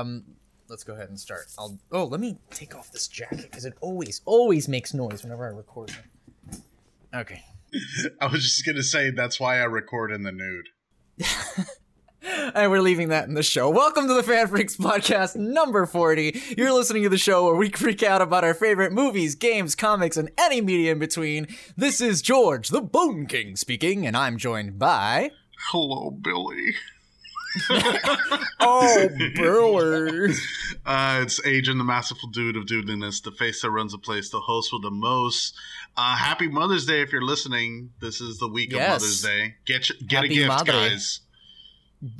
Um, let's go ahead and start. I'll. Oh, let me take off this jacket because it always, always makes noise whenever I record. Okay. I was just gonna say that's why I record in the nude. and we're leaving that in the show. Welcome to the FanFreeks podcast number 40. You're listening to the show where we freak out about our favorite movies, games, comics, and any media in between. This is George, the Bone King, speaking, and I'm joined by. Hello, Billy. oh, Billy. Uh, it's Adrian, the masterful dude of dudeliness, the face that runs the place, the host with the most. Uh, happy Mother's Day if you're listening. This is the week Yes. of Mother's Day. Get get Happy a gift, Madre. guys.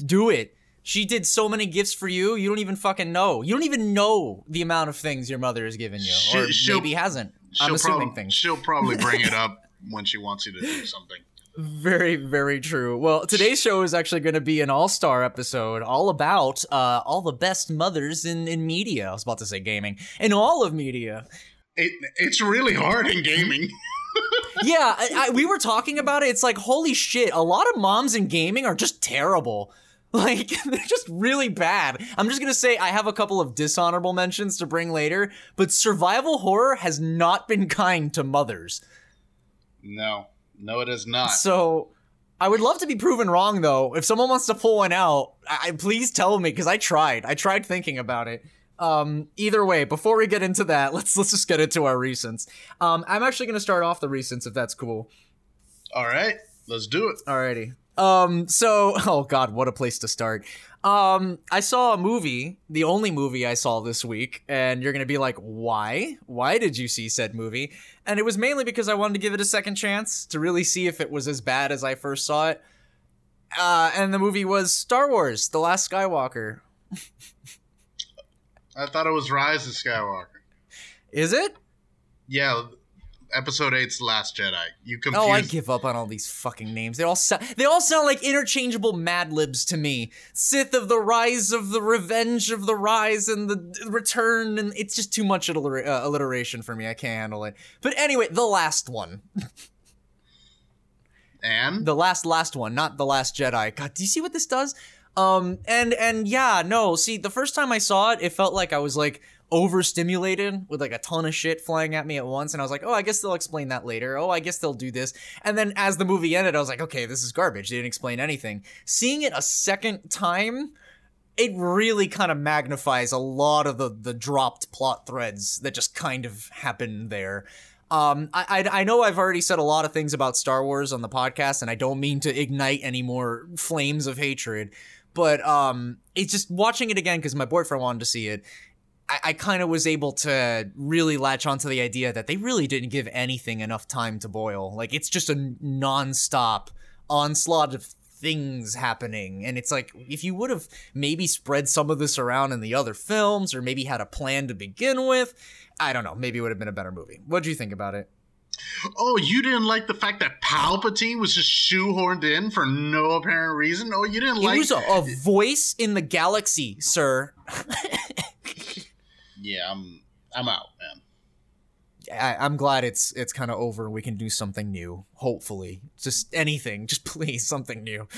Do it. She did so many gifts for you. You don't even fucking know. You don't even know the amount of things your mother has given you, She- or maybe hasn't. I'm assuming prob- things. She'll probably bring it up when she wants you to do something. Very, very true. Well, today's show is actually going to be an all-star episode, all about uh, all the best mothers in in media. I was about to say gaming, in all of media. It, it's really hard in gaming. Yeah, I, I, we were talking about it. It's like holy shit. A lot of moms in gaming are just terrible. Like they're just really bad. I'm just gonna say I have a couple of dishonorable mentions to bring later, but survival horror has not been kind to mothers. no, no, it is not. So I would love to be proven wrong though. If someone wants to pull one out, I, please tell me because I tried. I tried thinking about it. Um, either way, before we get into that, let's let's just get into our recents. Um, I'm actually gonna start off the recents if that's cool. All right, let's do it. Alrighty. Um, so oh god, what a place to start. Um, I saw a movie, the only movie I saw this week, and you're gonna be like, why? Why did you see said movie? And it was mainly because I wanted to give it a second chance to really see if it was as bad as I first saw it. Uh, and the movie was Star Wars: The Last Skywalker. I thought it was Rise of Skywalker. Is it? Yeah, episode eight's Last Jedi. You confused. Oh, I give up on all these fucking names. They all sound they all sound like interchangeable Mad Libs to me. Sith of the Rise of the Revenge of the Rise and the Return, and it's just too much alliter- uh, alliteration for me. I can't handle it. But anyway, the last one, and the last last one, not the Last Jedi. God, do you see what this does? Um, and and yeah, no. See, the first time I saw it, it felt like I was like overstimulated with like a ton of shit flying at me at once and I was like, "Oh, I guess they'll explain that later. Oh, I guess they'll do this." And then as the movie ended, I was like, "Okay, this is garbage. They didn't explain anything." Seeing it a second time, it really kind of magnifies a lot of the the dropped plot threads that just kind of happen there. Um, I, I I know I've already said a lot of things about Star Wars on the podcast, and I don't mean to ignite any more flames of hatred, but um, it's just watching it again because my boyfriend wanted to see it. I, I kind of was able to really latch onto the idea that they really didn't give anything enough time to boil. Like it's just a nonstop onslaught of things happening, and it's like if you would have maybe spread some of this around in the other films, or maybe had a plan to begin with, I don't know. Maybe it would have been a better movie. What do you think about it? oh, you didn't like the fact that Palpatine was just shoehorned in for no apparent reason. Oh, you didn't like. was a, a voice in the galaxy, sir. yeah, I'm. I'm out, man. I, I'm glad it's it's kind of over. and We can do something new. Hopefully, just anything. Just please, something new.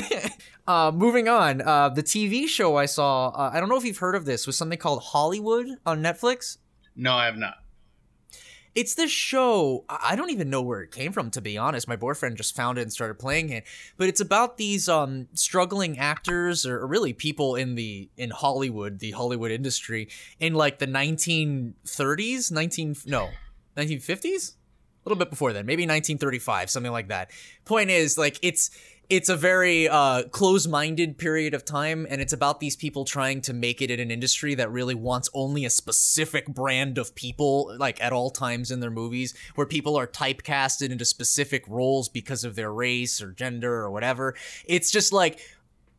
uh, moving on. Uh, the TV show I saw. Uh, I don't know if you've heard of this. Was something called Hollywood on Netflix. No, I have not. It's this show. I don't even know where it came from, to be honest. My boyfriend just found it and started playing it. But it's about these um, struggling actors, or really people in the in Hollywood, the Hollywood industry, in like the 1930s, 19 no, 1950s, a little bit before then, maybe 1935, something like that. Point is, like it's it's a very uh, close-minded period of time, and it's about these people trying to make it in an industry that really wants only a specific brand of people, like at all times in their movies, where people are typecasted into specific roles because of their race or gender or whatever. It's just like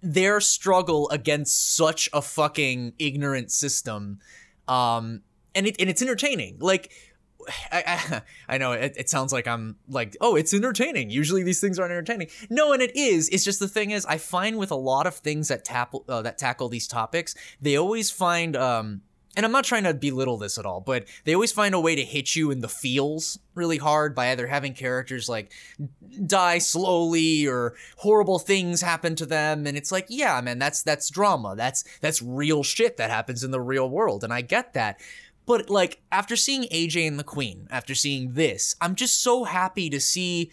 their struggle against such a fucking ignorant system, um, and it and it's entertaining. Like I, I, know it, it sounds like I'm like, oh, it's entertaining. Usually these things aren't entertaining. No, and it is. It's just the thing is, I find with a lot of things that tackle uh, that tackle these topics, they always find um, and I'm not trying to belittle this at all, but they always find a way to hit you in the feels really hard by either having characters like die slowly or horrible things happen to them and it's like, yeah, man, that's that's drama. That's that's real shit that happens in the real world and I get that. But like after seeing AJ and the Queen, after seeing this, I'm just so happy to see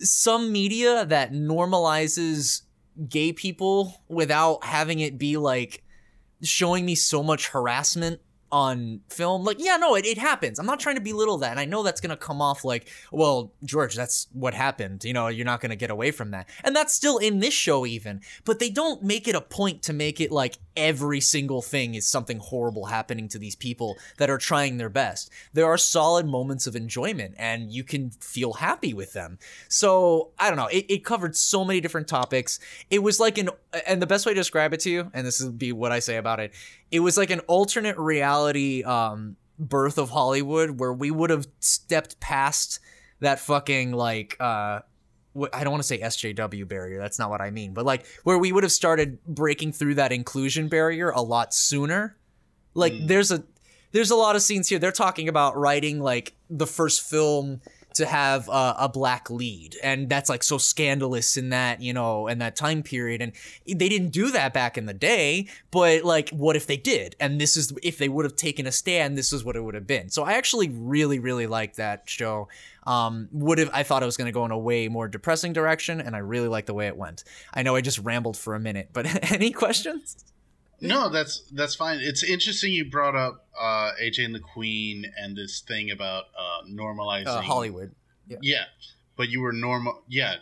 some media that normalizes gay people without having it be like showing me so much harassment on film. Like, yeah, no, it, it happens. I'm not trying to belittle that. And I know that's going to come off like, well, George, that's what happened. You know, you're not going to get away from that. And that's still in this show, even. But they don't make it a point to make it like every single thing is something horrible happening to these people that are trying their best. There are solid moments of enjoyment and you can feel happy with them. So, I don't know. It, it covered so many different topics. It was like an, and the best way to describe it to you, and this would be what I say about it, it was like an alternate reality um, birth of Hollywood where we would have stepped past that fucking like uh I don't want to say SJW barrier. That's not what I mean. But like where we would have started breaking through that inclusion barrier a lot sooner. Like mm. there's a there's a lot of scenes here. They're talking about writing like the first film to have uh, a black lead. And that's like so scandalous in that you know in that time period. And they didn't do that back in the day but like what if they did? And this is if they would have taken a stand this is what it would have been. So i actually really really like that show. Um would have i thought it was going to go in a way more depressing direction and i really like the way it went. I know i just rambled for a minute but any questions no, that's that's fine. It's interesting you brought up uh, AJ and the Queen and this thing about uh, normalizing uh, Hollywood. Yeah. yeah, but you were normal. Yeah,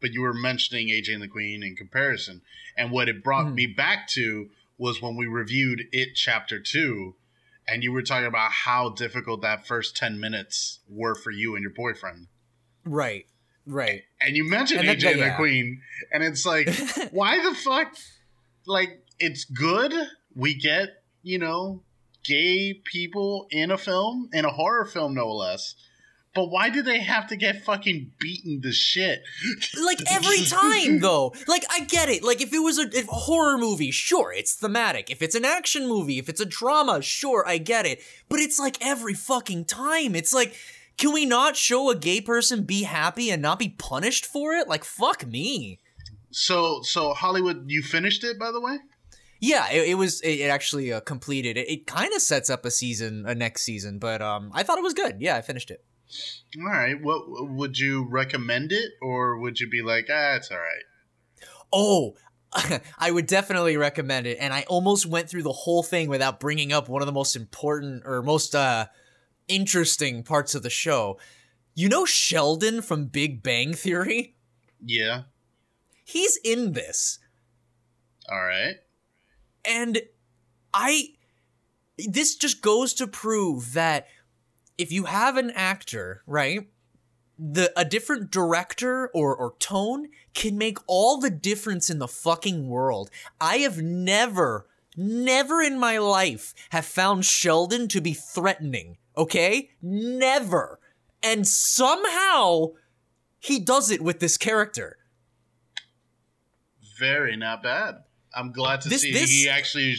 but you were mentioning AJ and the Queen in comparison, and what it brought mm-hmm. me back to was when we reviewed it chapter two, and you were talking about how difficult that first ten minutes were for you and your boyfriend. Right. Right. And you mentioned and AJ that, and the Queen, and it's like, why the fuck? Like, it's good. We get, you know, gay people in a film, in a horror film, no less. But why do they have to get fucking beaten to shit? Like every time, though. Like I get it. Like if it was a, a, horror movie, sure, it's thematic. If it's an action movie, if it's a drama, sure, I get it. But it's like every fucking time. It's like, can we not show a gay person be happy and not be punished for it? Like fuck me. So, so Hollywood, you finished it, by the way. Yeah, it, it was. It, actually uh, completed. It, it kind of sets up a season, a next season. But um, I thought it was good. Yeah, I finished it. All right. What would you recommend it, or would you be like, ah, it's all right? Oh, I would definitely recommend it. And I almost went through the whole thing without bringing up one of the most important or most uh, interesting parts of the show. You know Sheldon from Big Bang Theory? Yeah. He's in this. All right. And I this just goes to prove that if you have an actor, right? The a different director or or tone can make all the difference in the fucking world. I have never never in my life have found Sheldon to be threatening, okay? Never. And somehow he does it with this character. Very not bad. I'm glad to this, see this... he actually.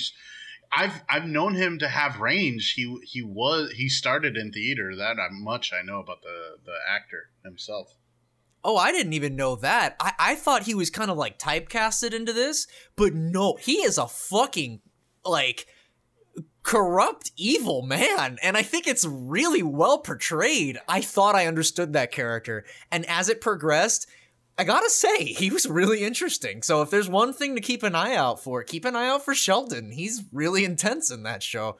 I've I've known him to have range. He he was he started in theater. That uh, much I know about the the actor himself. Oh, I didn't even know that. I, I thought he was kind of like typecasted into this, but no, he is a fucking like corrupt evil man and i think it's really well portrayed i thought i understood that character and as it progressed I gotta say, he was really interesting. So if there's one thing to keep an eye out for, keep an eye out for Sheldon. He's really intense in that show.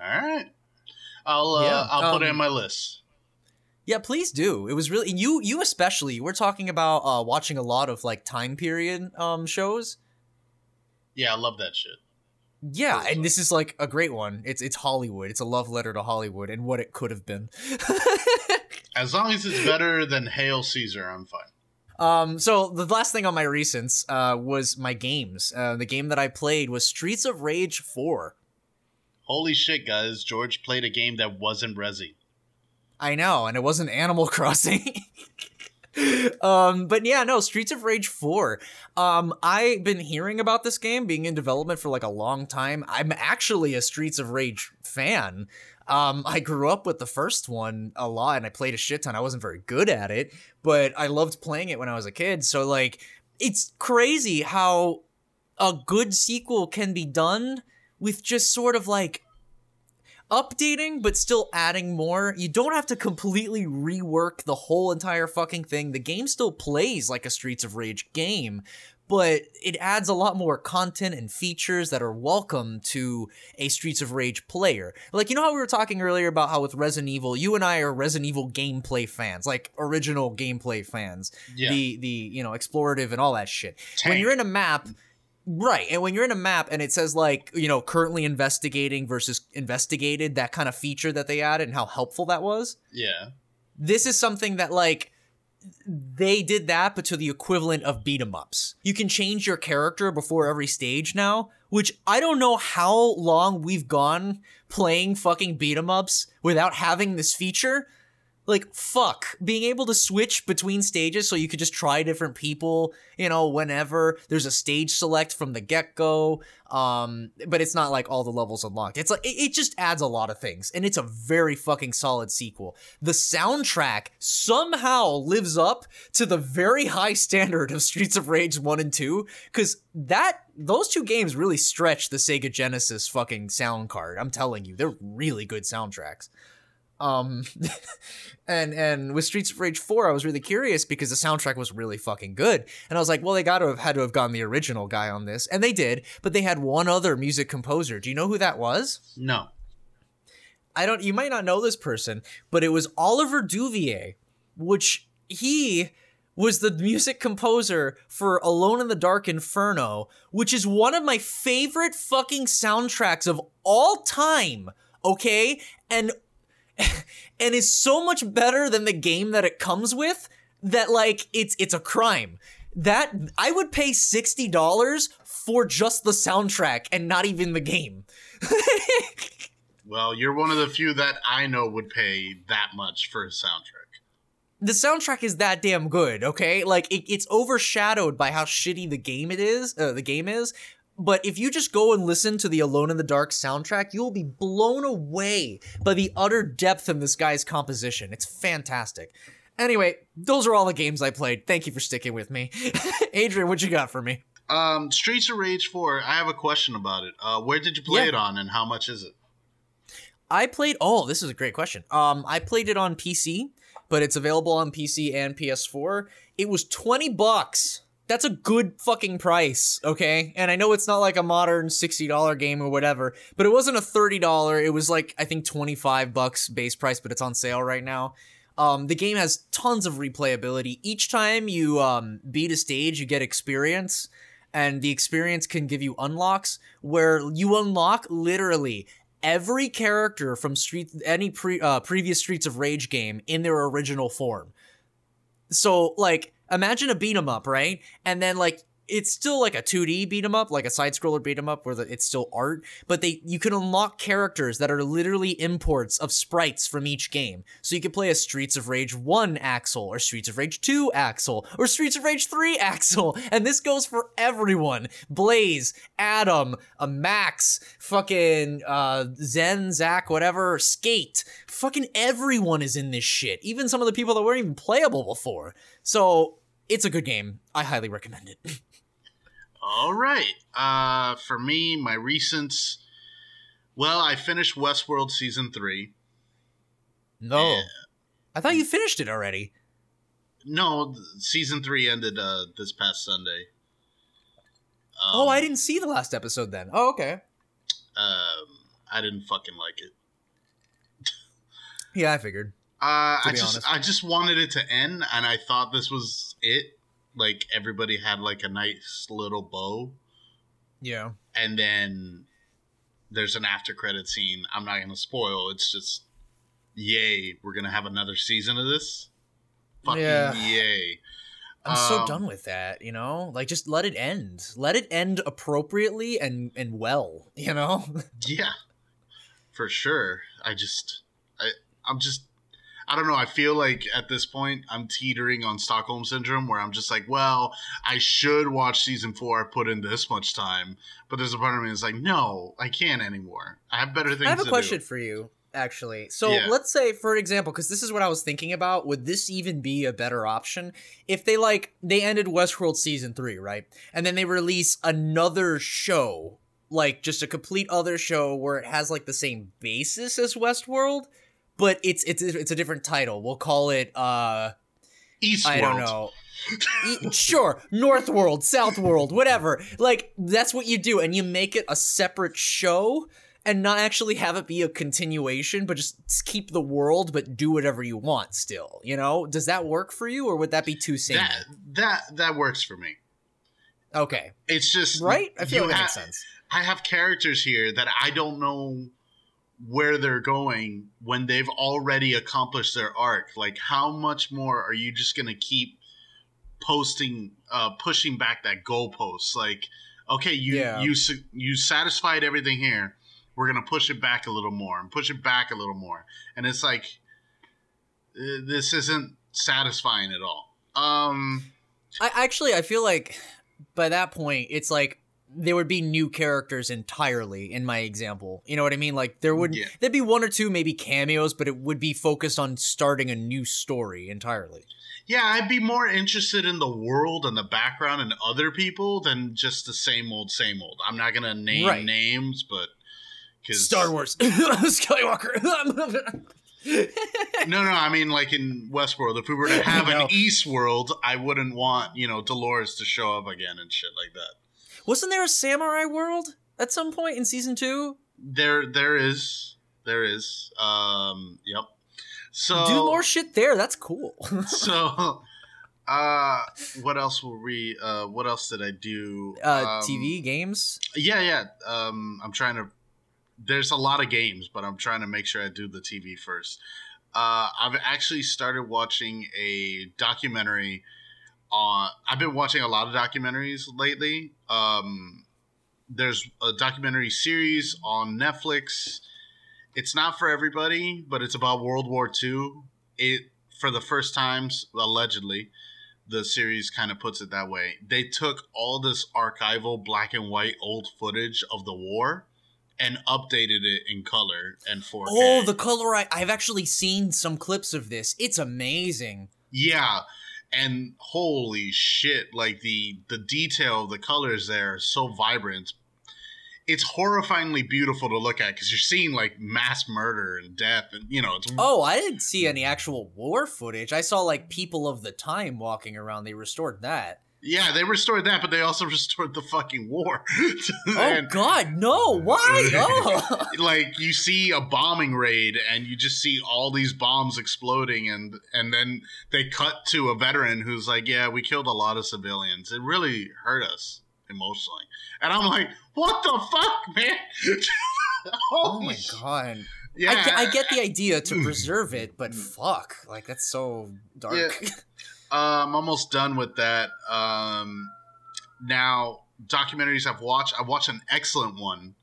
All right, I'll uh, yeah, I'll put um, it in my list. Yeah, please do. It was really you you especially. We're talking about uh, watching a lot of like time period um shows. Yeah, I love that shit. Yeah, and this is like a great one. It's it's Hollywood. It's a love letter to Hollywood and what it could have been. As long as it's better than Hail Caesar, I'm fine. Um, so the last thing on my recents uh, was my games. Uh, the game that I played was Streets of Rage 4. Holy shit, guys! George played a game that wasn't Resi. I know, and it wasn't Animal Crossing. um, but yeah, no, Streets of Rage 4. Um, I've been hearing about this game being in development for like a long time. I'm actually a Streets of Rage fan. Um, I grew up with the first one a lot and I played a shit ton. I wasn't very good at it, but I loved playing it when I was a kid. So like it's crazy how a good sequel can be done with just sort of like updating but still adding more. You don't have to completely rework the whole entire fucking thing. The game still plays like a Streets of Rage game, but it adds a lot more content and features that are welcome to a Streets of Rage player. Like, you know how we were talking earlier about how with Resident Evil, you and I are Resident Evil gameplay fans, like original gameplay fans. Yeah. The the, you know, explorative and all that shit. When you're in a map, Right. And when you're in a map and it says like, you know, currently investigating versus investigated, that kind of feature that they added and how helpful that was. Yeah. This is something that like they did that but to the equivalent of beat 'em ups. You can change your character before every stage now, which I don't know how long we've gone playing fucking beat 'em ups without having this feature. Like fuck, being able to switch between stages so you could just try different people, you know, whenever there's a stage select from the get-go. Um, but it's not like all the levels unlocked. It's like it, it just adds a lot of things, and it's a very fucking solid sequel. The soundtrack somehow lives up to the very high standard of Streets of Rage 1 and 2, because that those two games really stretch the Sega Genesis fucking sound card. I'm telling you, they're really good soundtracks. Um, and and with Streets of Rage 4, I was really curious because the soundtrack was really fucking good. And I was like, well, they got to have had to have gone the original guy on this. And they did, but they had one other music composer. Do you know who that was? No. I don't you might not know this person, but it was Olivier Deriviere, which he was the music composer for Alone in the Dark Inferno, which is one of my favorite fucking soundtracks of all time. Okay? And and is so much better than the game that it comes with that like it's it's a crime. That I would pay $60 for just the soundtrack and not even the game. Well, you're one of the few that I know would pay that much for a soundtrack. the soundtrack is that damn good, okay? Like it, it's overshadowed by how shitty the game it is, uh, the game is. But if you just go and listen to the Alone in the Dark soundtrack, you will be blown away by the utter depth in this guy's composition. It's fantastic. Anyway, those are all the games I played. Thank you for sticking with me. Adrian, what you got for me? Um, Streets of Rage 4, I have a question about it. Uh, where did you play Yeah. it on and how much is it? I played. Oh, this is a great question. Um, I played it on PC, but it's available on PC and PS4. It was twenty bucks. That's a good fucking price, okay? And I know it's not like a modern sixty dollar game or whatever, but it wasn't a thirty dollar. It was like I think twenty five bucks base price, but it's on sale right now. Um, the game has tons of replayability. Each time you um, beat a stage, you get experience, and the experience can give you unlocks where you unlock literally every character from Street any pre, uh, previous Streets of Rage game in their original form. So like imagine a beat 'em up, right? And then like it's still like a 2D beat 'em up, like a side scroller beat 'em up where the, it's still art, but they you can unlock characters that are literally imports of sprites from each game. So you can play a Streets of Rage 1 Axel or Streets of Rage 2 Axel or Streets of Rage 3 Axel, and this goes for everyone. Blaze, Adam, a Max, fucking uh Zan, Zach, whatever, Skate. Fucking everyone is in this shit. Even some of the people that weren't even playable before. So it's a good game. I highly recommend it. All right. Uh, for me, my recent. Well, I finished Westworld season three. No. Yeah. I thought you finished it already. No, season three ended uh, this past Sunday. Um, oh, I didn't see the last episode then. Oh, okay. Um, I didn't fucking like it. Yeah, I figured. Uh, I just, honest. I just wanted it to end, and I thought this was it. Like everybody had like a nice little bow, Yeah. and then there's an after credit scene. I'm not gonna spoil. It's just, yay, we're gonna have another season of this. Fucking Yeah. yay! I'm so Um, done with that, you know? Like just let it end. Let it end appropriately and and well, you know? Yeah, for sure. I just, I, I'm just, I don't know. I feel like at this point I'm teetering on Stockholm syndrome, where I'm just like, well, I should watch season four. I put in this much time, but there's a part of me that's like, no, I can't anymore. I have better things. To do. I have a question do. for you actually. So Yeah. let's say, for example, because this is what I was thinking about, would this even be a better option if they like they ended Westworld season three, right, and then they release another show, like just a complete other show where it has like the same basis as Westworld, but it's it's it's a different title. We'll call it uh Eastworld. I don't know. E- sure, North World, South World, whatever. Like that's what you do, and you make it a separate show, and not actually have it be a continuation, but just keep the world, but do whatever you want. Still, you know, does that work for you, or would that be too samey? That that that works for me. okay, It's just right? I feel like that ha- makes sense. I have characters here that I don't know where they're going when they've already accomplished their arc. Like, how much more are you just gonna keep posting, uh, pushing back that goalpost? Like, okay, you Yeah. you you satisfied everything here. We're gonna push it back a little more and push it back a little more, and it's like uh, this isn't satisfying at all. Um, I actually I feel like by that point it's like there would be new characters entirely in my example. You know what I mean? Like there would Yeah. there'd be one or two maybe cameos, but it would be focused on starting a new story entirely. Yeah, I'd be more interested in the world and the background and other people than just the same old, same old. I'm not gonna name Right. names, but because Star Wars Skywalker. No, no, I mean like in Westworld. If we were to have No. an East world, I wouldn't want you know Dolores to show up again and shit like that. Wasn't there a samurai world at some point in season 2? There, there is, there is. Um, yep. So Do more shit there. That's cool. so uh what else were we uh what else did i do uh Um, TV games? yeah yeah um i'm trying to there's a lot of games but i'm trying to make sure i do the tv first uh i've actually started watching a documentary on i've been watching a lot of documentaries lately. Um there's a documentary series on netflix. It's not for everybody but it's about world war ii it for the first times allegedly the series kind of puts it that way. They took all this archival black and white old footage of the war and updated it in color and 4k Oh, the color I I've actually seen some clips of this. It's amazing. yeah and holy shit like the the detail the colors there is so vibrant it's horrifyingly beautiful to look at because you're seeing like mass murder and death and you know it's Oh, I didn't see any actual war footage. I saw like people of the time walking around. They restored that. Yeah they restored that but they also restored the fucking war Oh And- God, no! Why? Oh, like you see a bombing raid and you just see all these bombs exploding and and then they cut to a veteran who's like yeah we killed a lot of civilians it really hurt us emotionally and i'm like what the fuck man oh my God! yeah I, I get the idea to preserve it, but fuck, like that's so dark. Yeah. Uh, I'm almost done with that. Um, now, documentaries I've watched, I watched an excellent one,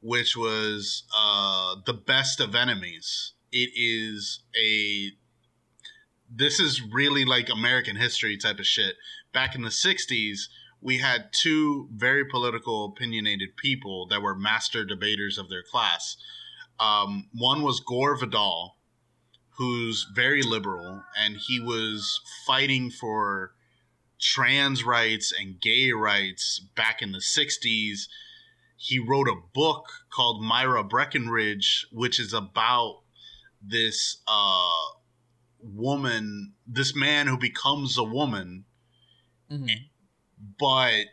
which was uh, The Best of Enemies. It is a. This is really like American history type of shit. Back in the 60s, we had two very political, opinionated people that were master debaters of their class. Um, one was Gore Vidal, who's very liberal and he was fighting for trans rights and gay rights back in the 60s he wrote a book called myra breckinridge which is about this uh, woman this man who becomes a woman. Mhm. but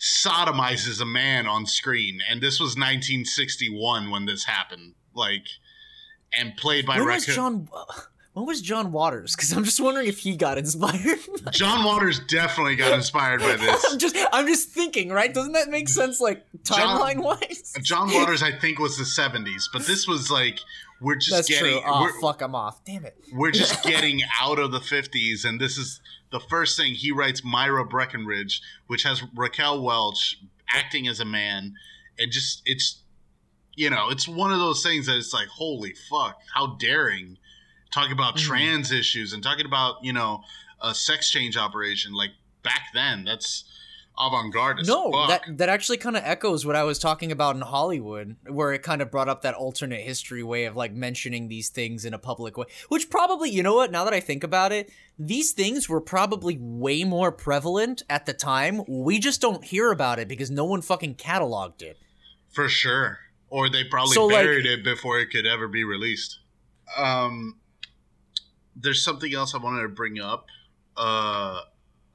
sodomizes a man on screen and this was 1961 when this happened. Like and played by When was Raccoon- John? When was John Waters? Because I'm just wondering if he got inspired. John Waters definitely got inspired by this. I'm just, I'm just thinking, right? Doesn't that make sense, like timeline wise? John Waters, I think, was the '70s, but this was like we're just That's getting true. Oh fuck, I'm off. Damn it. we're just getting out of the '50s, and this is the first thing he writes. Myra Breckinridge, which has Raquel Welch acting as a man, and just it's you know, it's one of those things that it's like, holy fuck, how daring. Talking about mm-hmm. trans issues and talking about, you know, a sex change operation. Like back then, that's avant-garde no fuck. that that actually kind of echoes what i was talking about in hollywood where it kind of brought up that alternate history way of like mentioning these things in a public way which probably you know what now that i think about it these things were probably way more prevalent at the time we just don't hear about it because no one fucking cataloged it for sure or they probably so, buried like, it before it could ever be released. Um, there's something else I wanted to bring up uh,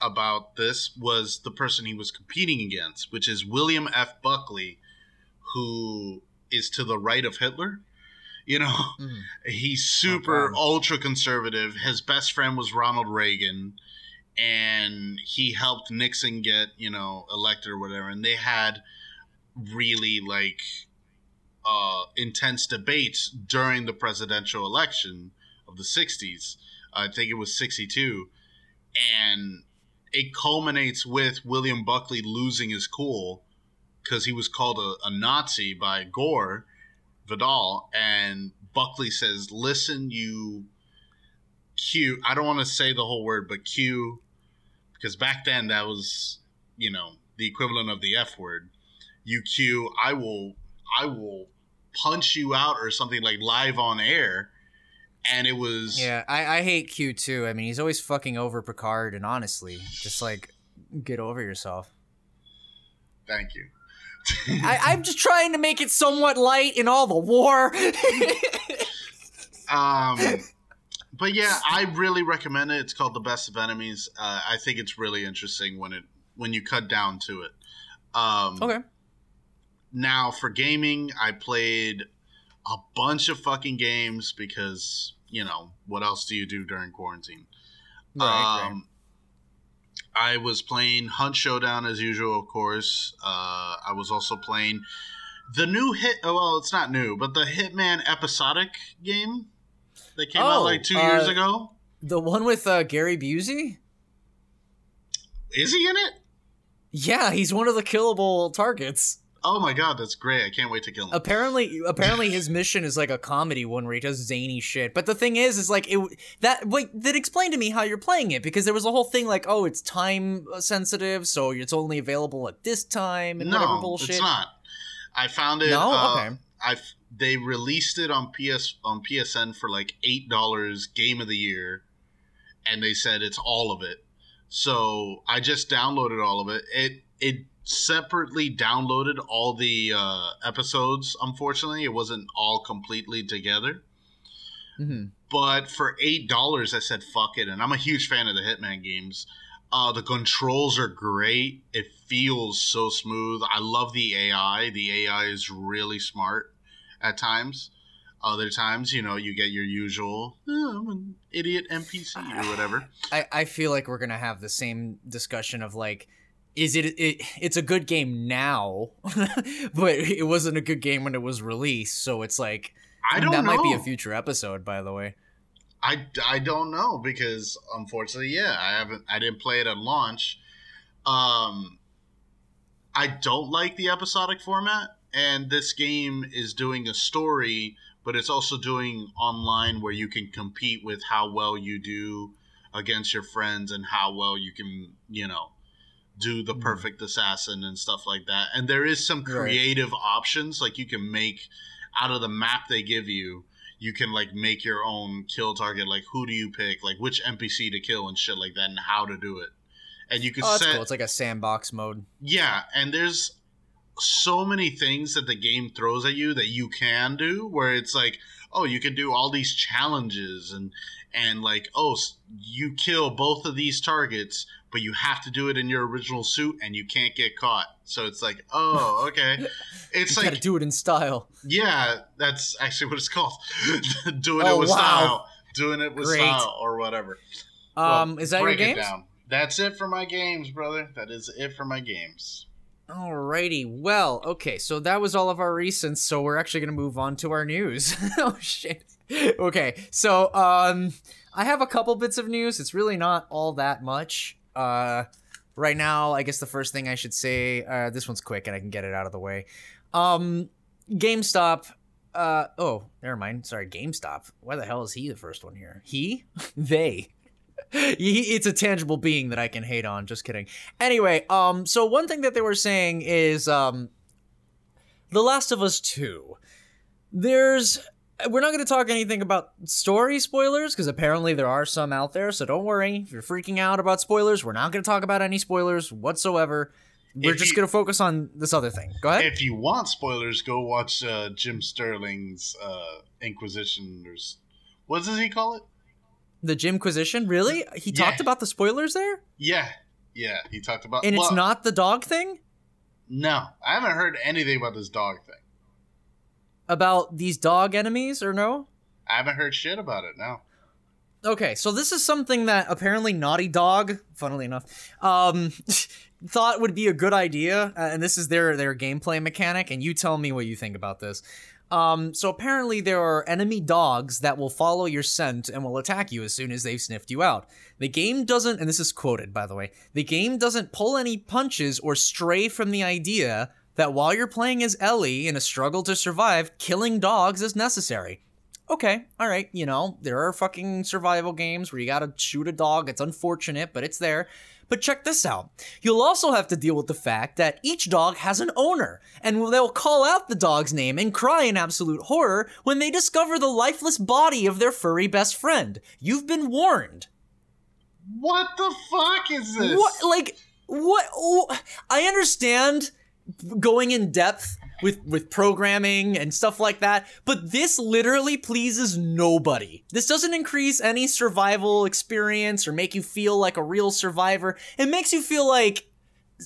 about this was the person he was competing against, which is William F. Buckley, who is to the right of Hitler. You know, mm. he's super no ultra conservative. His best friend was Ronald Reagan, and he helped Nixon get you know elected or whatever. And they had really like uh, intense debates during the presidential election of the 60s. I think it was 62. And it culminates with William Buckley losing his cool because he was called a, a, Nazi by Gore Vidal. And Buckley says, Listen, you Q. I don't want to say the whole word, but Q, because back then that was, you know, the equivalent of the F word. You Q, I will I will punch you out or something like live on air. And it was Yeah, I, I hate Q too. I mean he's always fucking over Picard and honestly, just like get over yourself. Thank you. I, am just trying to make it somewhat light in all the war. um but yeah, I really recommend it. It's called The Best of Enemies. Uh, I think it's really interesting when it when you cut down to it. Um, okay. Now, for gaming, I played a bunch of fucking games because, you know, what else do you do during quarantine? Right, um, right. I was playing Hunt Showdown as usual, of course. Uh, I was also playing the new hit. Oh, well, it's not new, but the Hitman episodic game that came oh, out like two uh, years ago. The one with uh, Gary Busey. Is he in it? Yeah, he's one of the killable targets. Oh my god, that's great! I can't wait to kill him. Apparently, apparently his mission is like a comedy one where he does zany shit. But the thing is, is like it that wait that explained to me how you're playing it because there was a whole thing like oh it's time sensitive, so it's only available at this time and no, whatever bullshit. it's not. I found it. No, uh, okay. I they released it on PS on PSN for like eight dollars, Game of the Year, and they said it's all of it. So I just downloaded all of it. It it separately downloaded all the uh, episodes. Unfortunately, it wasn't all completely together. Mm-hmm. But for eight dollars, I said fuck it, and I'm a huge fan of the Hitman games. Uh, the controls are great. It feels so smooth. I love the AI. The AI is really smart at times. Other times, you know, you get your usual oh, I'm an idiot NPC or whatever. I, I feel like we're gonna have the same discussion of like is it, it it's a good game now but it wasn't a good game when it was released so it's like I don't that know. might be a future episode by the way I, I don't know because unfortunately yeah I haven't I didn't play it at launch um I don't like the episodic format and this game is doing a story but it's also doing online where you can compete with how well you do against your friends and how well you can you know do the hmm. perfect assassin and stuff like that. And there is some creative right. options like you can make out of the map they give you. You can like make your own kill target. Like who do you pick? Like which NPC to kill and shit like that, and how to do it. And you can oh, set. Cool. It's like a sandbox mode. Yeah, and there's so many things that the game throws at you that you can do. Where it's like, oh, you can do all these challenges and and like, oh, you kill both of these targets but you have to do it in your original suit and you can't get caught. So it's like, oh, okay. It's you like gotta do it in style. Yeah, that's actually what it's called. doing oh, it with wow. style. Doing it with Great. style or whatever. Um, well, is that break your games? it down That's it for my games, brother. That is it for my games. Alrighty. Well, okay, so that was all of our recents, so we're actually gonna move on to our news. oh shit. Okay, so um I have a couple bits of news. It's really not all that much. Uh, right now, I guess the first thing I should say, uh, this one's quick and I can get it out of the way. Um, GameStop. Uh oh, never mind. Sorry, GameStop. Why the hell is he the first one here? He, they. He, it's a tangible being that I can hate on. Just kidding. Anyway, um, so one thing that they were saying is, um, The Last of Us Two. There's we're not going to talk anything about story spoilers because apparently there are some out there. So don't worry if you're freaking out about spoilers. We're not going to talk about any spoilers whatsoever. We're If just you- going to focus on this other thing. Go ahead. If you want spoilers, go watch uh, Jim Sterling's uh, Inquisition. Or what does he call it? the Jimquisition, really? He Yeah. talked about the spoilers there, Yeah, yeah. He talked about. and it's not the dog thing No, I haven't heard anything about this dog thing. About these dog enemies, or no? I haven't heard shit about it. No. Okay, so this is something that apparently Naughty Dog, funnily enough, um, thought would be a good idea, uh, and this is their their gameplay mechanic. And you tell me what you think about this. Um, so apparently there are enemy dogs that will follow your scent and will attack you as soon as they've sniffed you out. The game doesn't, and this is quoted by the way, the game doesn't pull any punches or stray from the idea that while you're playing as Ellie in a struggle to survive, killing dogs is necessary okay, all right, you know, there are fucking survival games where you gotta shoot a dog. It's unfortunate, but it's there. But check this out. You'll also have to deal with the fact that each dog has an owner, and they'll call out the dog's name and cry in absolute horror when they discover the lifeless body of their furry best friend. You've been warned. What the fuck is this? What, like, what? oh, I understand going in depth with with programming and stuff like that, but this literally pleases nobody. This doesn't increase any survival experience or make you feel like a real survivor. It makes you feel like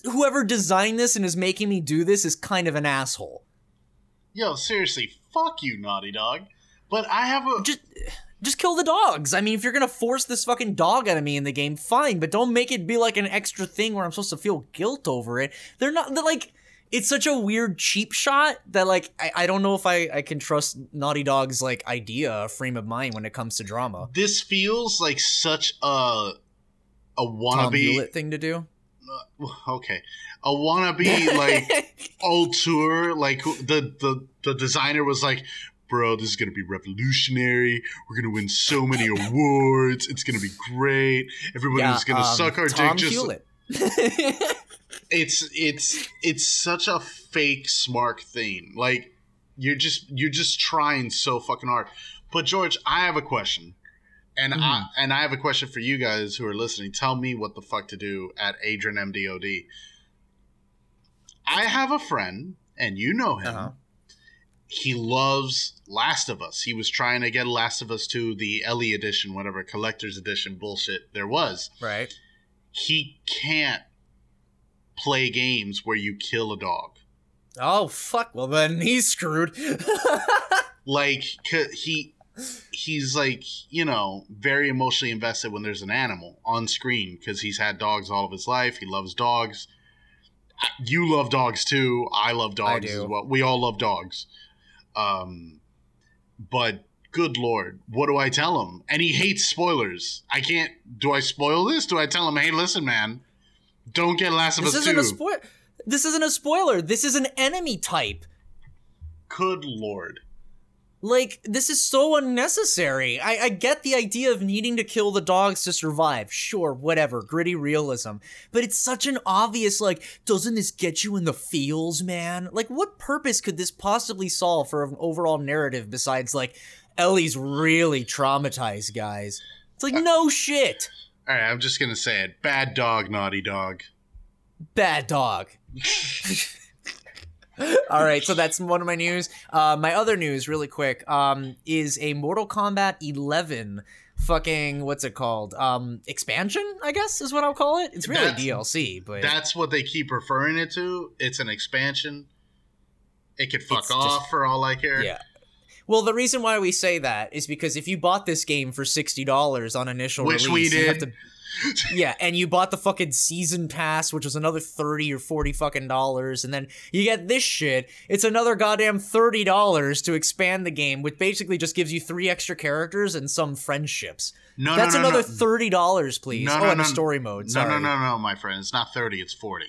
whoever designed this and is making me do this is kind of an asshole. Yo, seriously, fuck you, Naughty Dog. But I have a. Just just kill the dogs. I mean, if you're gonna force this fucking dog out of me in the game, fine, but don't make it be like an extra thing where I'm supposed to feel guilt over it. They're not they're like it's such a weird cheap shot that like I, I don't know if I, I can trust Naughty Dog's like idea frame of mind when it comes to drama. This feels like such a a wannabe. Thing to do. Okay, a wannabe like auteur. Like the the the designer was like, bro, this is gonna be revolutionary. We're gonna win so many awards. It's gonna be great. Everybody's gonna um, suck our Tom dick. Just Hewlett. it's it's it's such a fake smart thing. Like you're just you're just trying so fucking hard. But George, I have a question. And I Mhm. and I have a question for you guys who are listening. Tell me what the fuck to do at Adrian MDOD. I have a friend, and you know him. Uh-huh. He loves Last of Us. He was trying to get Last of Us to the Ellie edition, whatever collector's edition bullshit there was. right. He can't play games where you kill a dog. Oh fuck. Well then he's screwed. Like he he's like, you know, very emotionally invested when there's an animal on screen because he's had dogs all of his life. He loves dogs. You love dogs too. I love dogs do. as well. We all love dogs. Um but good lord, what do I tell him? And he hates spoilers. I can't do I spoil this? Do I tell him, "Hey, listen, man, don't get Last of this Us isn't 2." a spoil. This isn't a spoiler. This is an enemy type. Good lord. Like, this is so unnecessary. I, I get the idea of needing to kill the dogs to survive. Sure, whatever, gritty realism. But it's such an obvious, like, doesn't this get you in the feels, man? Like, what purpose could this possibly solve for an overall narrative besides, like, Ellie's really traumatized, guys? It's like, no shit. All right, I'm just going to say it. Bad dog, naughty dog. Bad dog. All right, so that's one of my news. Uh, my other news, really quick, um, is a Mortal Kombat 11 fucking what's it called? Um, expansion, I guess is what I'll call it. It's really That's- DLC, but That's what they keep referring it to. It's an expansion. It could fuck It's off just- for all I care. yeah. Well, the reason why we say that is because if you bought this game for sixty dollars on initial Which release, we you have did. to yeah, and you bought the fucking season pass, which was another thirty or forty fucking dollars, and then you get this shit. It's another goddamn thirty dollars to expand the game, which basically just gives you three extra characters and some friendships. No, That's no, no, another no. thirty dollars, please. No, oh, no, and no. a story mode. No, Sorry. no, no, no, my friend. It's not 30, it's 40.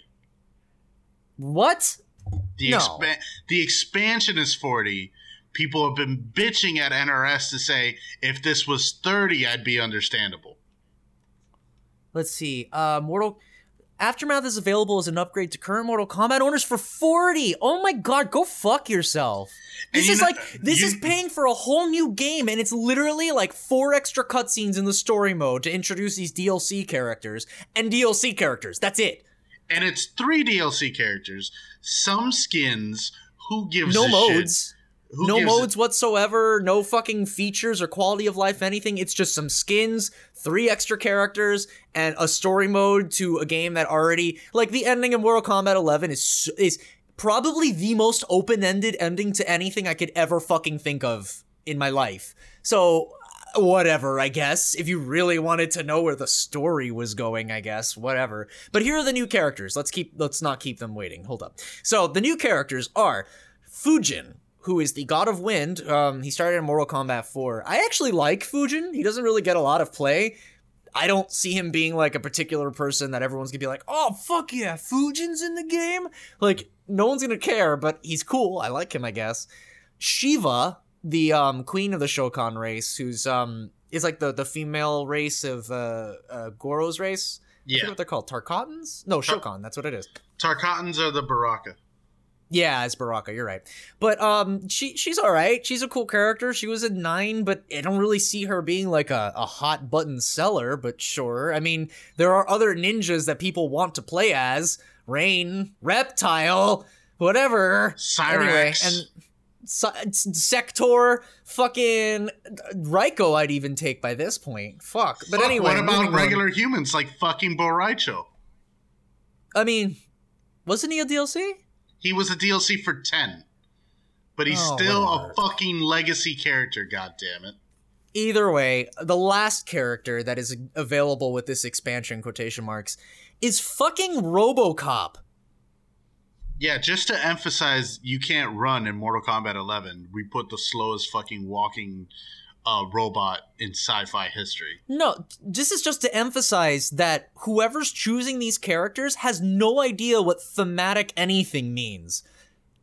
What? The No. expa- the expansion is 40. People have been bitching at NRS to say if this was 30, I'd be understandable. Let's see. Uh, Mortal Aftermath is available as an upgrade to current Mortal Kombat owners for 40. Oh my god, go fuck yourself. This you is know- like this you- is paying for a whole new game and it's literally like four extra cutscenes in the story mode to introduce these DLC characters and DLC characters. That's it. And it's three DLC characters, some skins. Who gives No modes. Shit? Who no modes whatsoever, no fucking features or quality of life anything. It's just some skins, three extra characters, and a story mode to a game that already like the ending of Mortal Kombat 11 is is probably the most open-ended ending to anything I could ever fucking think of in my life. So uh, whatever, I guess. If you really wanted to know where the story was going, I guess, whatever. But here are the new characters. Let's keep let's not keep them waiting. Hold up. So the new characters are Fujin, who is the god of wind. Um, he started in Mortal Kombat 4. I actually like Fujin. He doesn't really get a lot of play. I don't see him being like a particular person that everyone's gonna be like, oh fuck yeah, Fujin's in the game. Like no one's gonna care, but he's cool. I like him, I guess. Sheeva, the um, queen of the Shokan race, who's um is like the the female race of uh, uh Goro's race. Yeah. what they're called. Tarkatans? No, Tar- Shokan. That's what it is. Tarkatans are the Baraka. Yeah, it's Baraka. You're right, but um, she she's all right. She's a cool character. She was a nine, but I don't really see her being like a, a hot button seller. But sure, I mean, there are other ninjas that people want to play as. Rain, Reptile, whatever. Anyway, and Sector, fucking Reiko, I'd even take by this point. Fuck. But Fuck, anyway, what about moving on. regular humans like fucking Bo' Rai Cho? I mean, wasn't he a DLC? He was a DLC for 10. But he's Oh, still whatever. a fucking legacy character, God damn it. Either way, the last character that is available with this expansion quotation marks is fucking RoboCop. Yeah, just to emphasize, you can't run in Mortal Kombat 11. We put the slowest fucking walking uh, robot in sci-fi history. No, this is just to emphasize that whoever's choosing these characters has no idea what thematic anything means.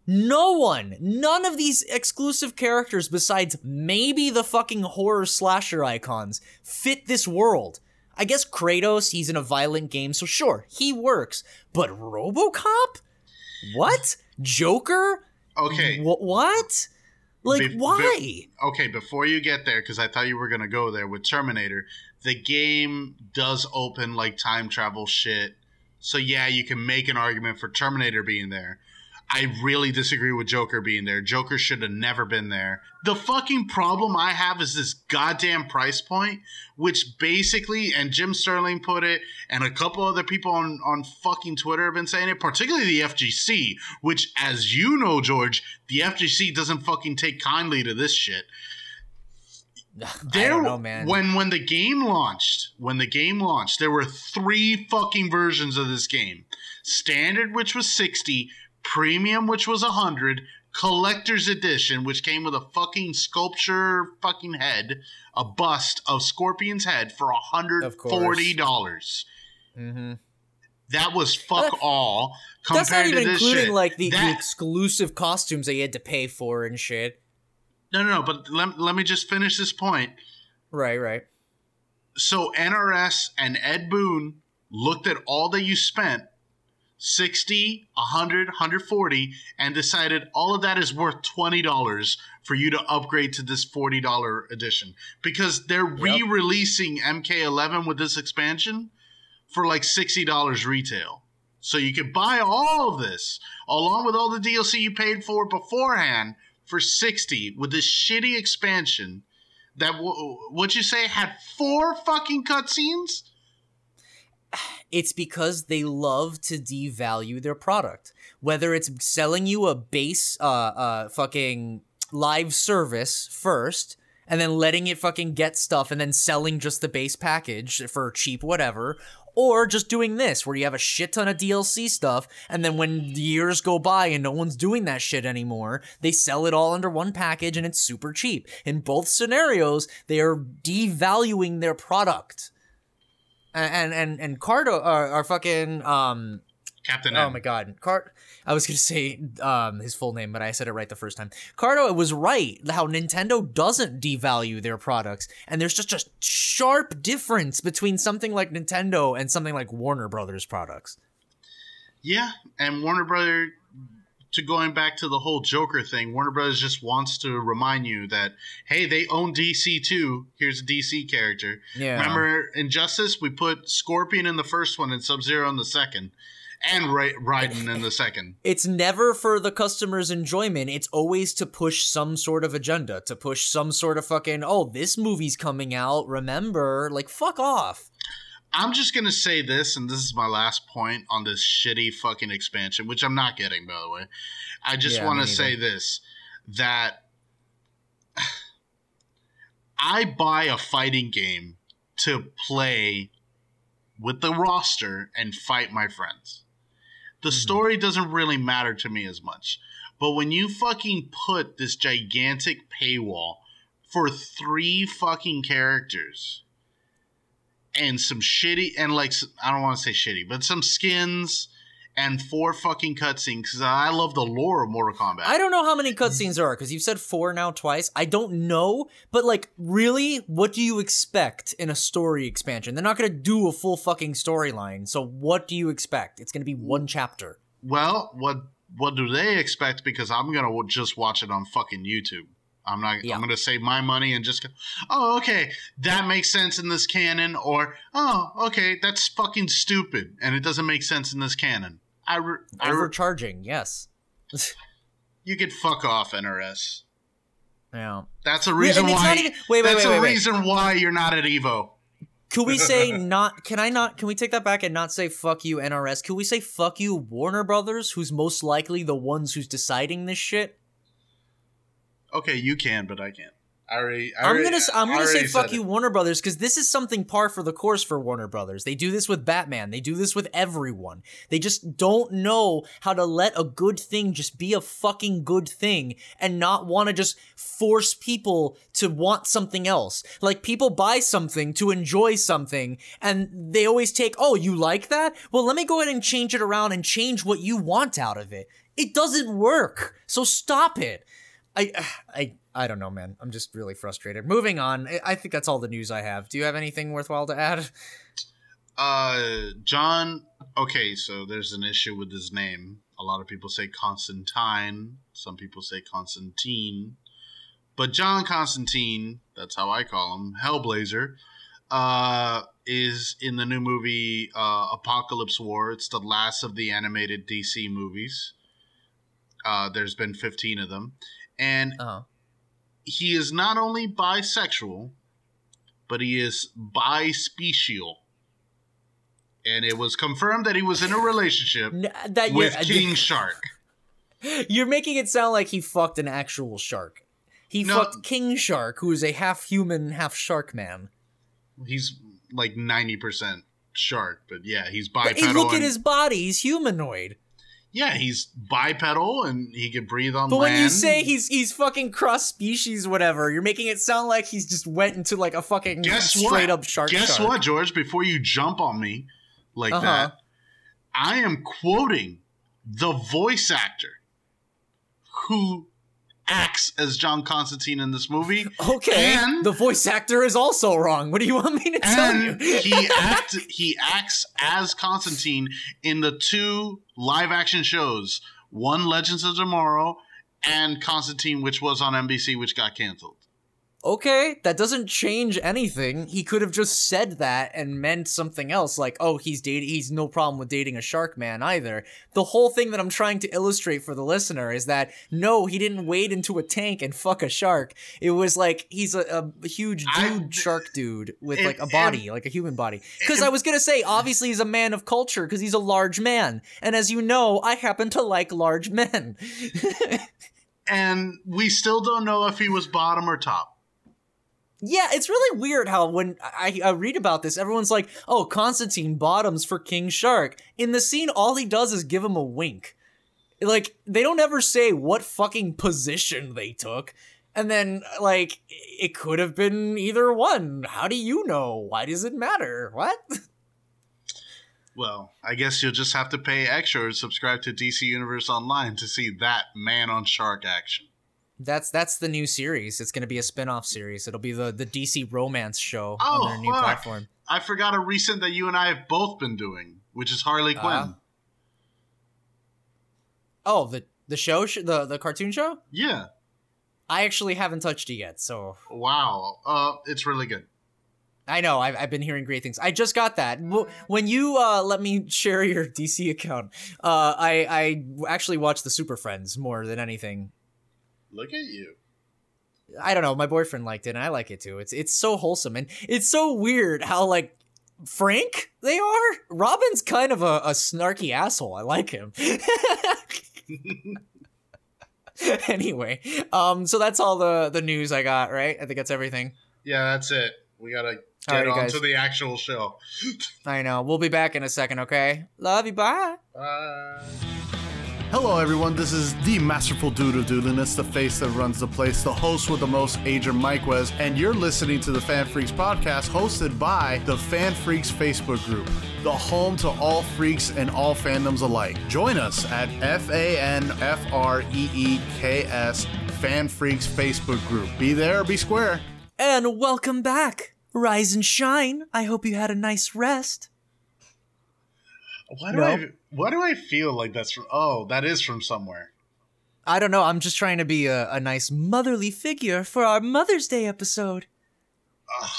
No one, none of these exclusive characters besides maybe the fucking horror slasher icons fit this world. I guess Kratos, he's in a violent game, so sure, he works. But RoboCop? What? Joker? Okay, Wh- what? Like, Be- be- why? okay. Before you get there, because I thought you were gonna go there with Terminator, the game does open like time travel shit. So yeah, you can make an argument for Terminator being there. I really disagree with Joker being there. Joker should have never been there. The fucking problem I have is this goddamn price point, which basically, and Jim Sterling put it, and a couple other people on, on fucking Twitter have been saying it, particularly the FGC, which, as you know, George, the FGC doesn't fucking take kindly to this shit. I There, know, man. When when the game launched, when the game launched, there were three fucking versions of this game: standard, which was sixty, premium, which was a hundred, collector's edition, which came with a fucking sculpture fucking head, a bust of Scorpion's head for a hundred forty dollars. mm-hmm. That was fuck Uh, all That's not even to this including shit. like the, the exclusive costumes that you had to pay for and shit. no, no, no. But let, let me just finish this point. Right, right. So NRS and Ed Boon looked at all that you spent 60, 100, 140 and decided all of that is worth $20 for you to upgrade to this $40 edition because they're re-releasing MK11 with this expansion for like $60 retail. So you could buy all of this along with all the DLC you paid for beforehand for 60 with this shitty expansion that w- what you say had four fucking cutscenes. It's because they love to devalue their product. Whether it's selling you a base uh uh fucking live service first and then letting it fucking get stuff and then selling just the base package for cheap whatever or just doing this where you have a shit ton of DLC stuff and then when years go by and no one's doing that shit anymore, they sell it all under one package and it's super cheap. In both scenarios, they are devaluing their product and and and Cardo are, are fucking um Captain Oh M. my god, Cart. I was gonna say um his full name, but I said it right the first time. Cardo it was right. How Nintendo doesn't devalue their products, and there's just a sharp difference between something like Nintendo and something like Warner Brothers products. Yeah, and Warner Brother to going back to the whole Joker thing, Warner Brothers just wants to remind you that hey, they own DC too. Here's a DC character. Yeah. Remember Injustice? We put Scorpion in the first one and Sub Zero in the second, and Ra- Raiden in the second. It's never for the customer's enjoyment. It's always to push some sort of agenda, to push some sort of fucking, oh, this movie's coming out, remember? Like, fuck off. I'm just gonna say this, and this is my last point on this shitty fucking expansion, which I'm not getting, by the way. I just Yeah, want to say this: that I buy a fighting game to play with the roster and fight my friends. The mm-hmm. story doesn't really matter to me as much, but when you fucking put this gigantic paywall for three fucking characters and some shitty and like I don't want to say shitty, but some skins and four fucking cutscenes because I love the lore of Mortal Kombat. I don't know how many cutscenes there are because you've said four now twice. I don't know, but like, really, what do you expect in a story expansion? They're not gonna do a full fucking storyline. So what do you expect? It's gonna be one chapter. well, what what do they expect? Because I'm gonna just watch it on fucking YouTube. I'm not. Yeah. I'm gonna save my money and just go. Oh, okay, that makes sense in this canon. Or oh, okay, that's fucking stupid, and it doesn't make sense in this canon. I, re- I re- Overcharging, yes. you could fuck off, NRS. yeah. That's a reason why. even- wait, wait, that's wait, a reason why you're not at Evo. Can we say not? Can I not? Can we take that back and not say fuck you NRS? Can we say fuck you Warner Brothers, who's most likely the ones who's deciding this shit? Okay, you can, but I can't. I already. I I'm gonna s- I'm gonna say fuck you it. Warner Brothers because this is something par for the course for Warner Brothers. They do this with Batman. They do this with everyone. They just don't know how to let a good thing just be a fucking good thing and not want to just force people to want something else. Like people buy something to enjoy something and they always take, "Oh, you like that? Well, let me go ahead and change it around and change what you want out of it." It doesn't work. So stop it. I I I don't know, man. I'm just really frustrated. Moving on. I- think that's all the news I have. Do you have anything worthwhile to add? Uh, John. Okay, so there's an issue with his name. A lot of people say Constantine. Some people say Constantine. But John Constantine, that's how I call him, Hellblazer, uh, is in the new movie uh, Apokolips War. It's the last of the animated DC movies. Uh, there's been 15 of them. And Uh-huh. he is not only bisexual, but he is bispecial. And it was confirmed that he was in a relationship that with King Shark. you're making it sound like he fucked an actual shark. He No. fucked King Shark, who is a half human, half shark man. He's like 90% shark, but yeah, he's But bipedal. hey, look at his body. He's humanoid. Yeah, he's bipedal and he can breathe on But land. But when you say he's he's fucking cross species, whatever, you're making it sound like he's just went into like a fucking Guess straight what? up shark. Guess shark. what, George? Before you jump on me like Uh-huh. that, I am quoting the voice actor who acts as John Constantine in this movie. Okay, And- the voice actor is also wrong. What do you want me to tell you? he act he acts as Constantine in the two live action shows, one Legends of Tomorrow and Constantine, which was on NBC, which got canceled. Okay, that doesn't change anything. He could have just said that and meant something else, like, oh, he's dating, he's no problem with dating a shark man either. The whole thing that I'm trying to illustrate for the listener is that no, he didn't wade into a tank and fuck a shark. It was like he's a, a huge I- dude shark dude with If- like a body, like a human body. Because I was gonna say, obviously, he's a man of culture because he's a large man, and as you know, I happen to like large men. And we still don't know if he was bottom or top. Yeah, it's really weird how when I, I read about this, everyone's like, "Oh, Constantine bottoms for King Shark." In the scene, all he does is give him a wink. Like they don't ever say what fucking position they took, and then like it could have been either one. How do you know? Why does it matter? What? Well, I guess you'll just have to pay extra or subscribe to DC Universe Online to see that man on shark action. That's that's the new series. It's going to be a spin-off series. It'll be the the DC romance show Oh, on their new fuck. platform. I forgot a recent that you and I have both been doing, which is Harley Quinn. Uh, Oh, the the show, sh- the the cartoon show. yeah. I actually haven't touched it yet, so Wow. Uh, it's really good. I know I've, I've been hearing great things. I just got that when you uh, let me share your DC account. Uh, I I actually watched the Super Friends more than anything. Look at you. I don't know. My boyfriend liked it, and I like it too. It's it's so wholesome, and it's so weird how like frank they are. Robin's kind of a, a snarky asshole. I like him. anyway, um, so that's all the the news I got. Right? I think that's everything. Yeah, that's it. We gotta get on guys. to the actual show. I know. We'll be back in a second. Okay. Love you. Bye. Bye. Hello, everyone. This is the masterful dude of doodliness, the face that runs the place, the host with the most, Adrian Mikewes, and you're listening to the FanFreeks podcast hosted by the FanFreeks Facebook group, the home to all freaks and all fandoms alike. Join us at F A N F R E E K S FanFreeks Facebook group. Be there be square. And welcome back. Rise and shine. I hope you had a nice rest. Why do No. I? Why do I feel like that's from? Oh, that is from somewhere. I don't know. I'm just trying to be a, a nice motherly figure for our Mother's Day episode. Oh,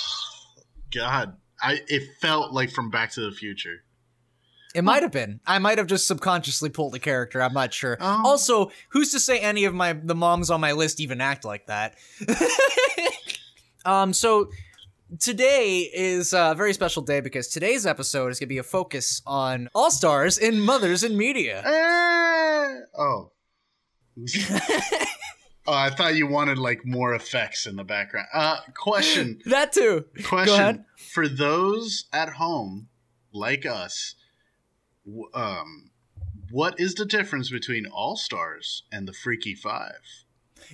God, I it felt like from Back to the Future. It might have been. I might have just subconsciously pulled a character. I'm not sure. Oh. Also, who's to say any of my the moms on my list even act like that? um. So today is a very special day because today's episode is going to be a focus on all stars in mothers in media. Eh, oh. oh, I thought you wanted like more effects in the background. Uh, question, That too. Go question ahead. for those at home like us. w- Um, what is the difference between All Stars and the Freaky Five?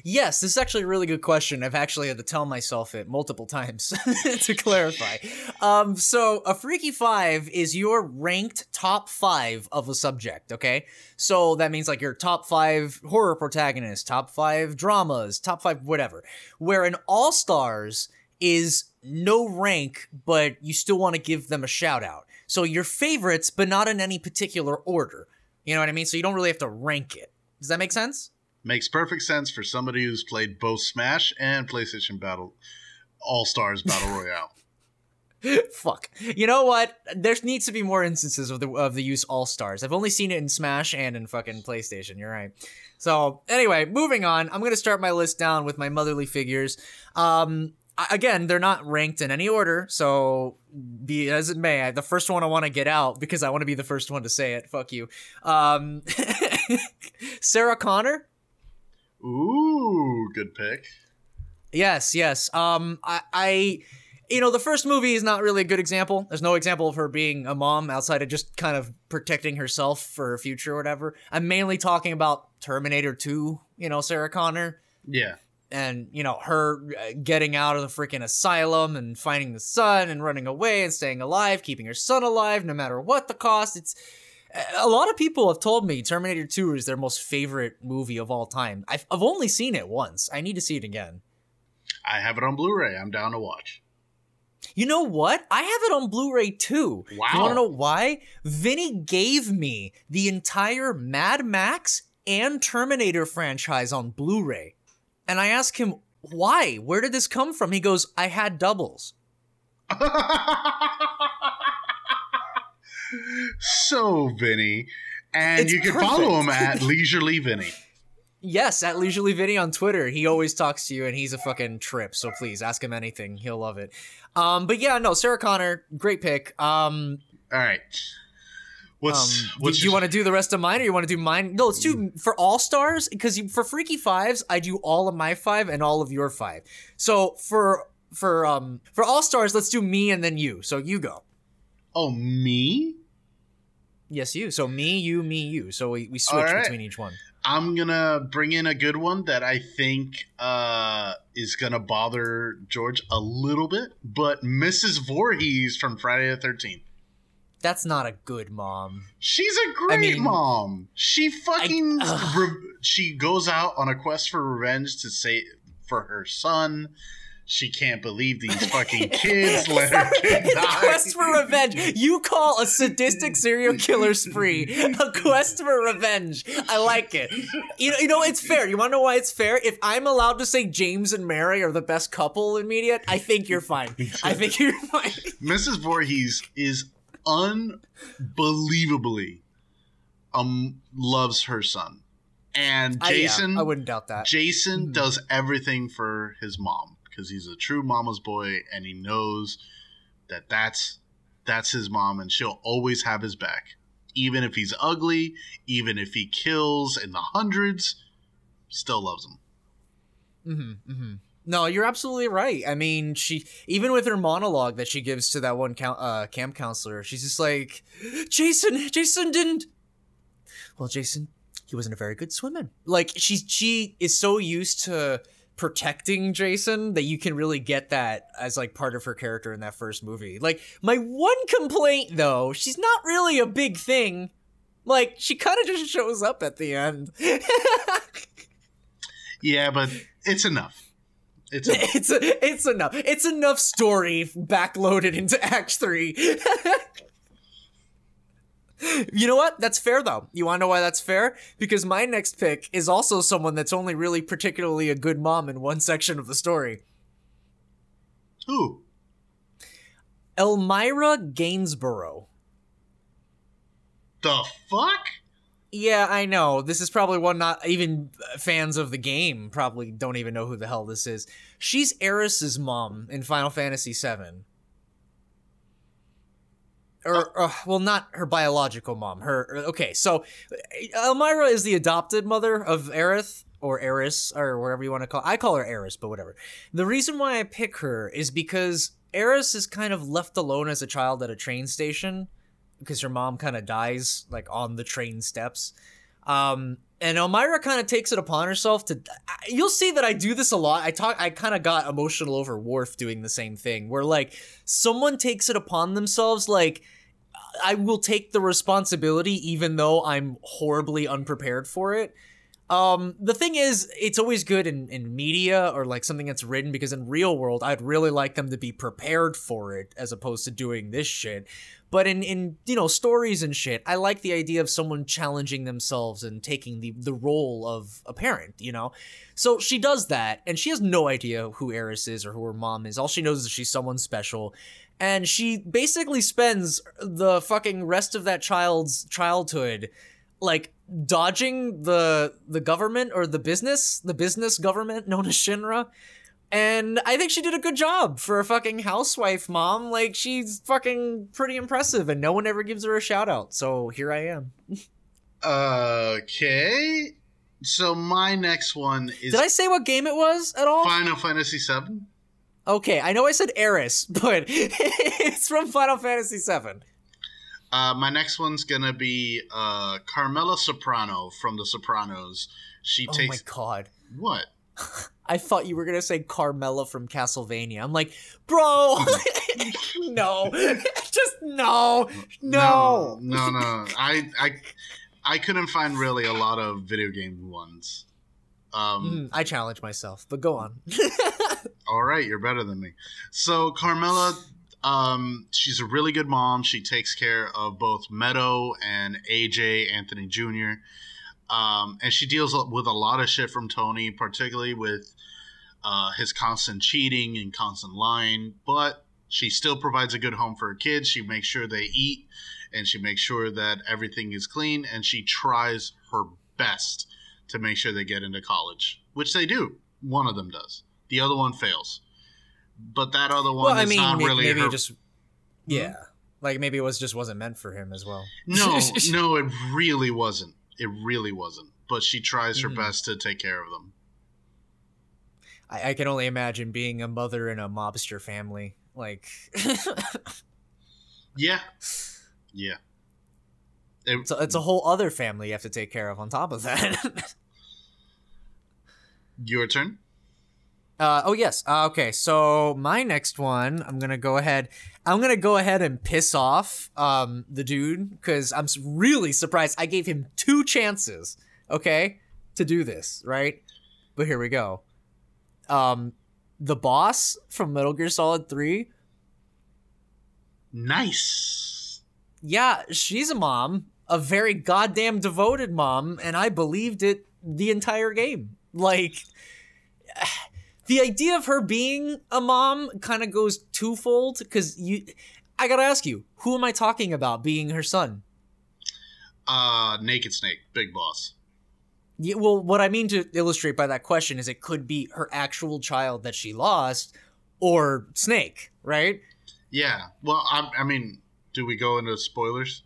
Yes, this is actually a really good question. I've actually had to tell myself it multiple times to clarify. Um, so, a Freaky Five is your ranked top five of a subject, okay? So, that means like your top five horror protagonists, top five dramas, top five whatever. Where an All Stars is no rank, but you still want to give them a shout out. So, your favorites, but not in any particular order. You know what I mean? So, you don't really have to rank it. Does that make sense? Makes perfect sense for somebody who's played both Smash and PlayStation Battle All Stars Battle Royale. Fuck. You know what? There needs to be more instances of the of the use all stars. I've only seen it in Smash and in fucking PlayStation. You're right. So anyway, moving on. I'm gonna start my list down with my motherly figures. Um, again, they're not ranked in any order. So be as it may, I, the first one I want to get out because I want to be the first one to say it. Fuck you. Um, Sarah Connor. Ooh, good pick. Yes, yes. Um, I, I, you know, the first movie is not really a good example. There's no example of her being a mom outside of just kind of protecting herself for her future or whatever. I'm mainly talking about Terminator 2, you know, Sarah Connor, Yeah. and, you know, her uh, getting out of the freaking asylum and finding the son and running away and staying alive, keeping her son alive no matter what the cost. It's, a lot of people have told me Terminator 2 is their most favorite movie of all time. I've, I've only seen it once. I need to see it again. I have it on Blu-ray. I'm down to watch. You know what? I have it on Blu-ray too. Wow. You want to know why? Vinny gave me the entire Mad Max and Terminator franchise on Blu-ray. And I asked him, why? Where did this come from? He goes, I had doubles. so Vinny, and It's you can perfect. follow him at Leisurely Vinny. Yes, at Leisurely Vinny on Twitter. He always talks to you and he's a fucking trip. So please ask him anything. He'll love it. Um, but yeah, no, Sarah Connor, great pick. Um, All right. What's Um, what's do you want to do the rest of mine, or you want to do mine? No, let's do for all stars because for Freaky Fives, I do all of my five and all of your five. So for for um for all stars, let's do me and then you. So you go. Oh, me? Yes, you. So me, you, me, you. So we, we switch right. between each one. I'm gonna bring in a good one that I think uh, is gonna bother George a little bit, but Mrs. Voorhees from Friday the Thirteenth. That's not a good mom. She's a great mean, mom. She fucking I- re- she goes out on a quest for revenge to say for her son. She can't believe these fucking kids let her kid die. quest for revenge. You call a sadistic serial killer spree a quest for revenge. I like it. You know, you know, it's fair. You want to know why it's fair? If I'm allowed to say James and Mary are the best couple in media, I think you're fine. I think you're fine. Mrs. Voorhees is unbelievably um loves her son. And I- yeah, Jason I, wouldn't doubt that. Jason Mhm. does everything for his mom because he's a true mama's boy and he knows that that's that's his mom and she'll always have his back even if he's ugly even if he kills in the hundreds still loves him mm-hmm, mm-hmm. No, you're absolutely right. I mean, she even with her monologue that she gives to that one count, uh, camp counselor, she's just like, "Jason, Jason didn't." Well, Jason, he wasn't a very good swimmer. Like she's she is so used to protecting Jason that you can really get that as like part of her character in that first movie. Like my one complaint though, she's not really a big thing. Like she kind of just shows up at the end. yeah but it's enough it's enough. it's a, it's enough. It's enough story backloaded into Act Three. you know what? That's fair though. You want to know why that's fair? Because my next pick is also someone that's only really particularly a good mom in one section of the story. Who? Elmyra Gainsborough. The fuck? Yeah, I know. This is probably one not even fans of the game probably don't even know who the hell this is. She's Eris's mom in Final Fantasy VII. Or, uh, well, not her biological mom. Her okay. So, Elmyra is the adopted mother of Aerith or Eris or whatever you want to call. I call her Eris, but whatever. The reason why I pick her is because Eris is kind of left alone as a child at a train station because her mom kind of dies like on the train steps. Um, and Elmyra kind of takes it upon herself to. You'll see that I do this a lot. I talk. I kind of got emotional over Worf doing the same thing, where like someone takes it upon themselves, like. I will take the responsibility even though I'm horribly unprepared for it. Um, the thing is, it's always good in, in media or like something that's written because in real world, I'd really like them to be prepared for it as opposed to doing this shit. But in, in you know stories and shit, I like the idea of someone challenging themselves and taking the the role of a parent. You know, so she does that, and she has no idea who Eris is or who her mom is. All she knows is she's someone special, and she basically spends the fucking rest of that child's childhood like dodging the the government or the business, the business government known as Shinra. And I think she did a good job for a fucking housewife mom. Like she's fucking pretty impressive and no one ever gives her a shout out. So here I am. Okay. So my next one is Did I say what game it was at all? Final Fantasy VII. Okay, I know I said Eris, but it's from Final Fantasy VII. Uh, my next one's gonna be uh, Carmela Soprano from The Sopranos. She takes- Oh my god. what? I thought you were gonna say Carmela from Castlevania. I'm like, bro, no, just no, no. no, no, no. I, I, I couldn't find really a lot of video game ones. Um, Mm, I challenge myself, but go on. all right, you're better than me. So Carmela, um, she's a really good mom. She takes care of both Meadow and AJ Anthony Jr. Um, and she deals with a lot of shit from Tony, particularly with uh, his constant cheating and constant lying. But she still provides a good home for her kids. She makes sure they eat, and she makes sure that everything is clean. And she tries her best to make sure they get into college, which they do. One of them does. The other one fails. But that other one well, I is mean, not may- really maybe her just, yeah, like maybe it was just wasn't meant for him as well. No, no, it really wasn't. It really wasn't. But she tries her Mhm. best to take care of them. I, I can only imagine being a mother in a mobster family. Like, Yeah. Yeah. It- it's a whole other family you have to take care of on top of that. your turn. Uh, oh yes. Uh, okay. So my next one, I'm gonna go ahead. I'm gonna go ahead and piss off um, the dude because I'm really surprised. I gave him two chances, okay, to do this, right? But here we go. Um, the boss from Metal Gear Solid Three. Nice. Yeah, she's a mom, a very goddamn devoted mom, and I believed it the entire game. Like, the idea of her being a mom kind of goes twofold because you. I gotta ask you, who am I talking about being her son? Uh, Naked Snake, Big Boss. Yeah, well, what I mean to illustrate by that question is it could be her actual child that she lost, or Snake, right? Yeah. Well, I, I mean, do we go into spoilers?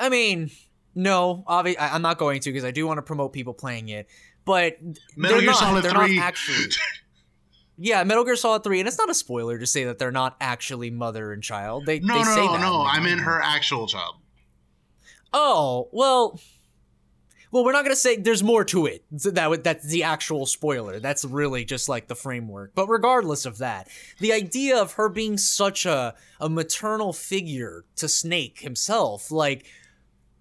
I mean, no, obvi- I- I'm not going to because I do want to promote people playing it, but Metal they're Gear not. Solid they're 3. not actually. yeah, Metal Gear Solid Three, and it's not a spoiler to say that they're not actually mother and child. They no, they no, say no, that no. the I mean game. her actual child. Oh well. Well, we're not gonna say there's more to it. That that's the actual spoiler. That's really just like the framework. But regardless of that, the idea of her being such a a maternal figure to Snake himself, like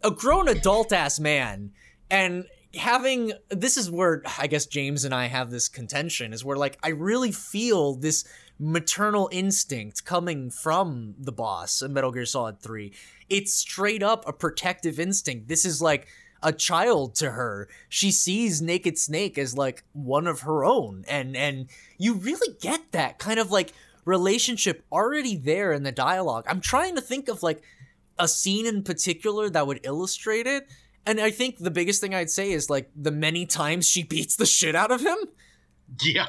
a grown adult ass man, and having this is where I guess James and I have this contention is where like I really feel this maternal instinct coming from the boss in Metal Gear Solid 3. It's straight up a protective instinct. This is like a child to her. She sees Naked Snake as like one of her own and and you really get that kind of like relationship already there in the dialogue. I'm trying to think of like a scene in particular that would illustrate it. And I think the biggest thing I'd say is like the many times she beats the shit out of him. Yeah.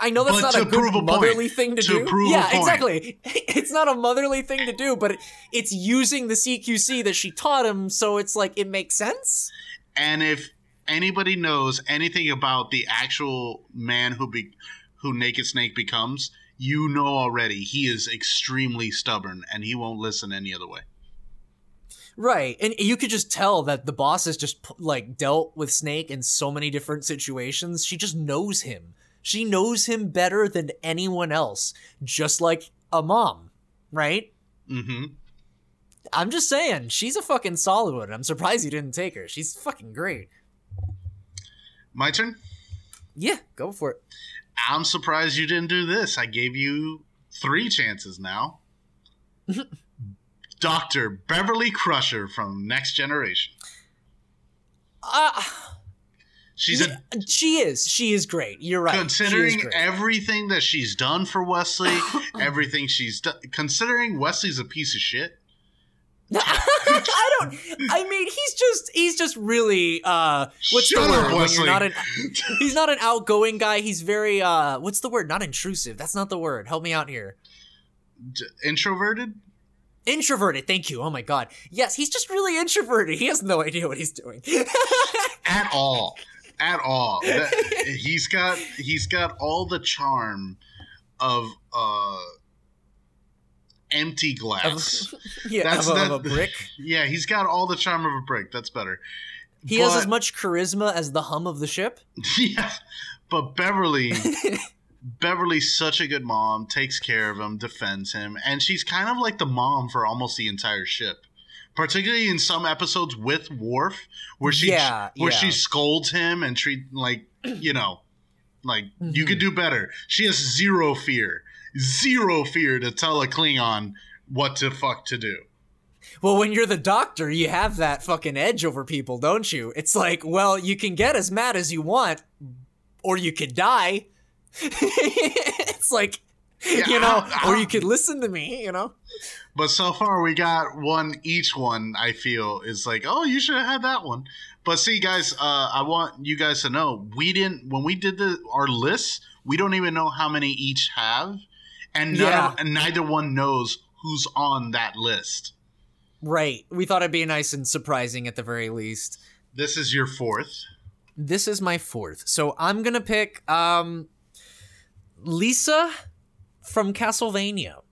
I know that's But not a good a point. motherly thing to, To do. yeah, point. exactly. It's not a motherly thing to do, but it's using the CQC that she taught him, so it's like it makes sense. And if anybody knows anything about the actual man who be who Naked Snake becomes, you know already he is extremely stubborn and he won't listen any other way. Right. And you could just tell that the boss has just like dealt with Snake in so many different situations. She just knows him. She knows him better than anyone else, just like a mom, right? Mm-hmm. I'm just saying, she's a fucking solid one. I'm surprised you didn't take her. She's fucking great. My turn. Yeah, go for it. I'm surprised you didn't do this. I gave you three chances now. Dr. Beverly Crusher from Next Generation. Uh, She's a she is. She is great. You're right. Considering everything that she's done for Wesley, everything she's done, considering Wesley's a piece of shit. I don't. I mean, he's just he's just really uh what's Shut the up, word? You're not an he's not an outgoing guy. He's very uh what's the word? Not intrusive. That's not the word. Help me out here. D- introverted. Introverted. Thank you. Oh my god. Yes, he's just really introverted. He has no idea what he's doing. at all at all That- he's got he's got all the charm of uh empty glass yeah, That's- of, that- of a brick. yeah he's got all the charm of a brick that's better He has as much charisma as the hum of the ship. yeah but beverly beverly's such a good mom takes care of him defends him and she's kind of like the mom for almost the entire ship particularly in some episodes with Worf, where she Yeah, where yeah. she scolds him and treat like you know like you Mhm. could do better. She has zero fear, zero fear to tell a Klingon what to fuck to do. Well, when you're the doctor, you have that fucking edge over people, don't you? It's like, well, you can get as mad as you want, or you could die. it's like, Yeah, you know, I- I- or you could listen to me, you know? But so far we got one each one. I feel is like, oh, you should have had that one. But see, guys, uh, I want you guys to know we didn't when we did the our lists. We don't even know how many each have, and, none Yeah. and neither one knows who's on that list. Right. We thought it'd be nice and surprising at the very least. This is your fourth. This is my fourth. So I'm going to pick um Lisa from Castlevania.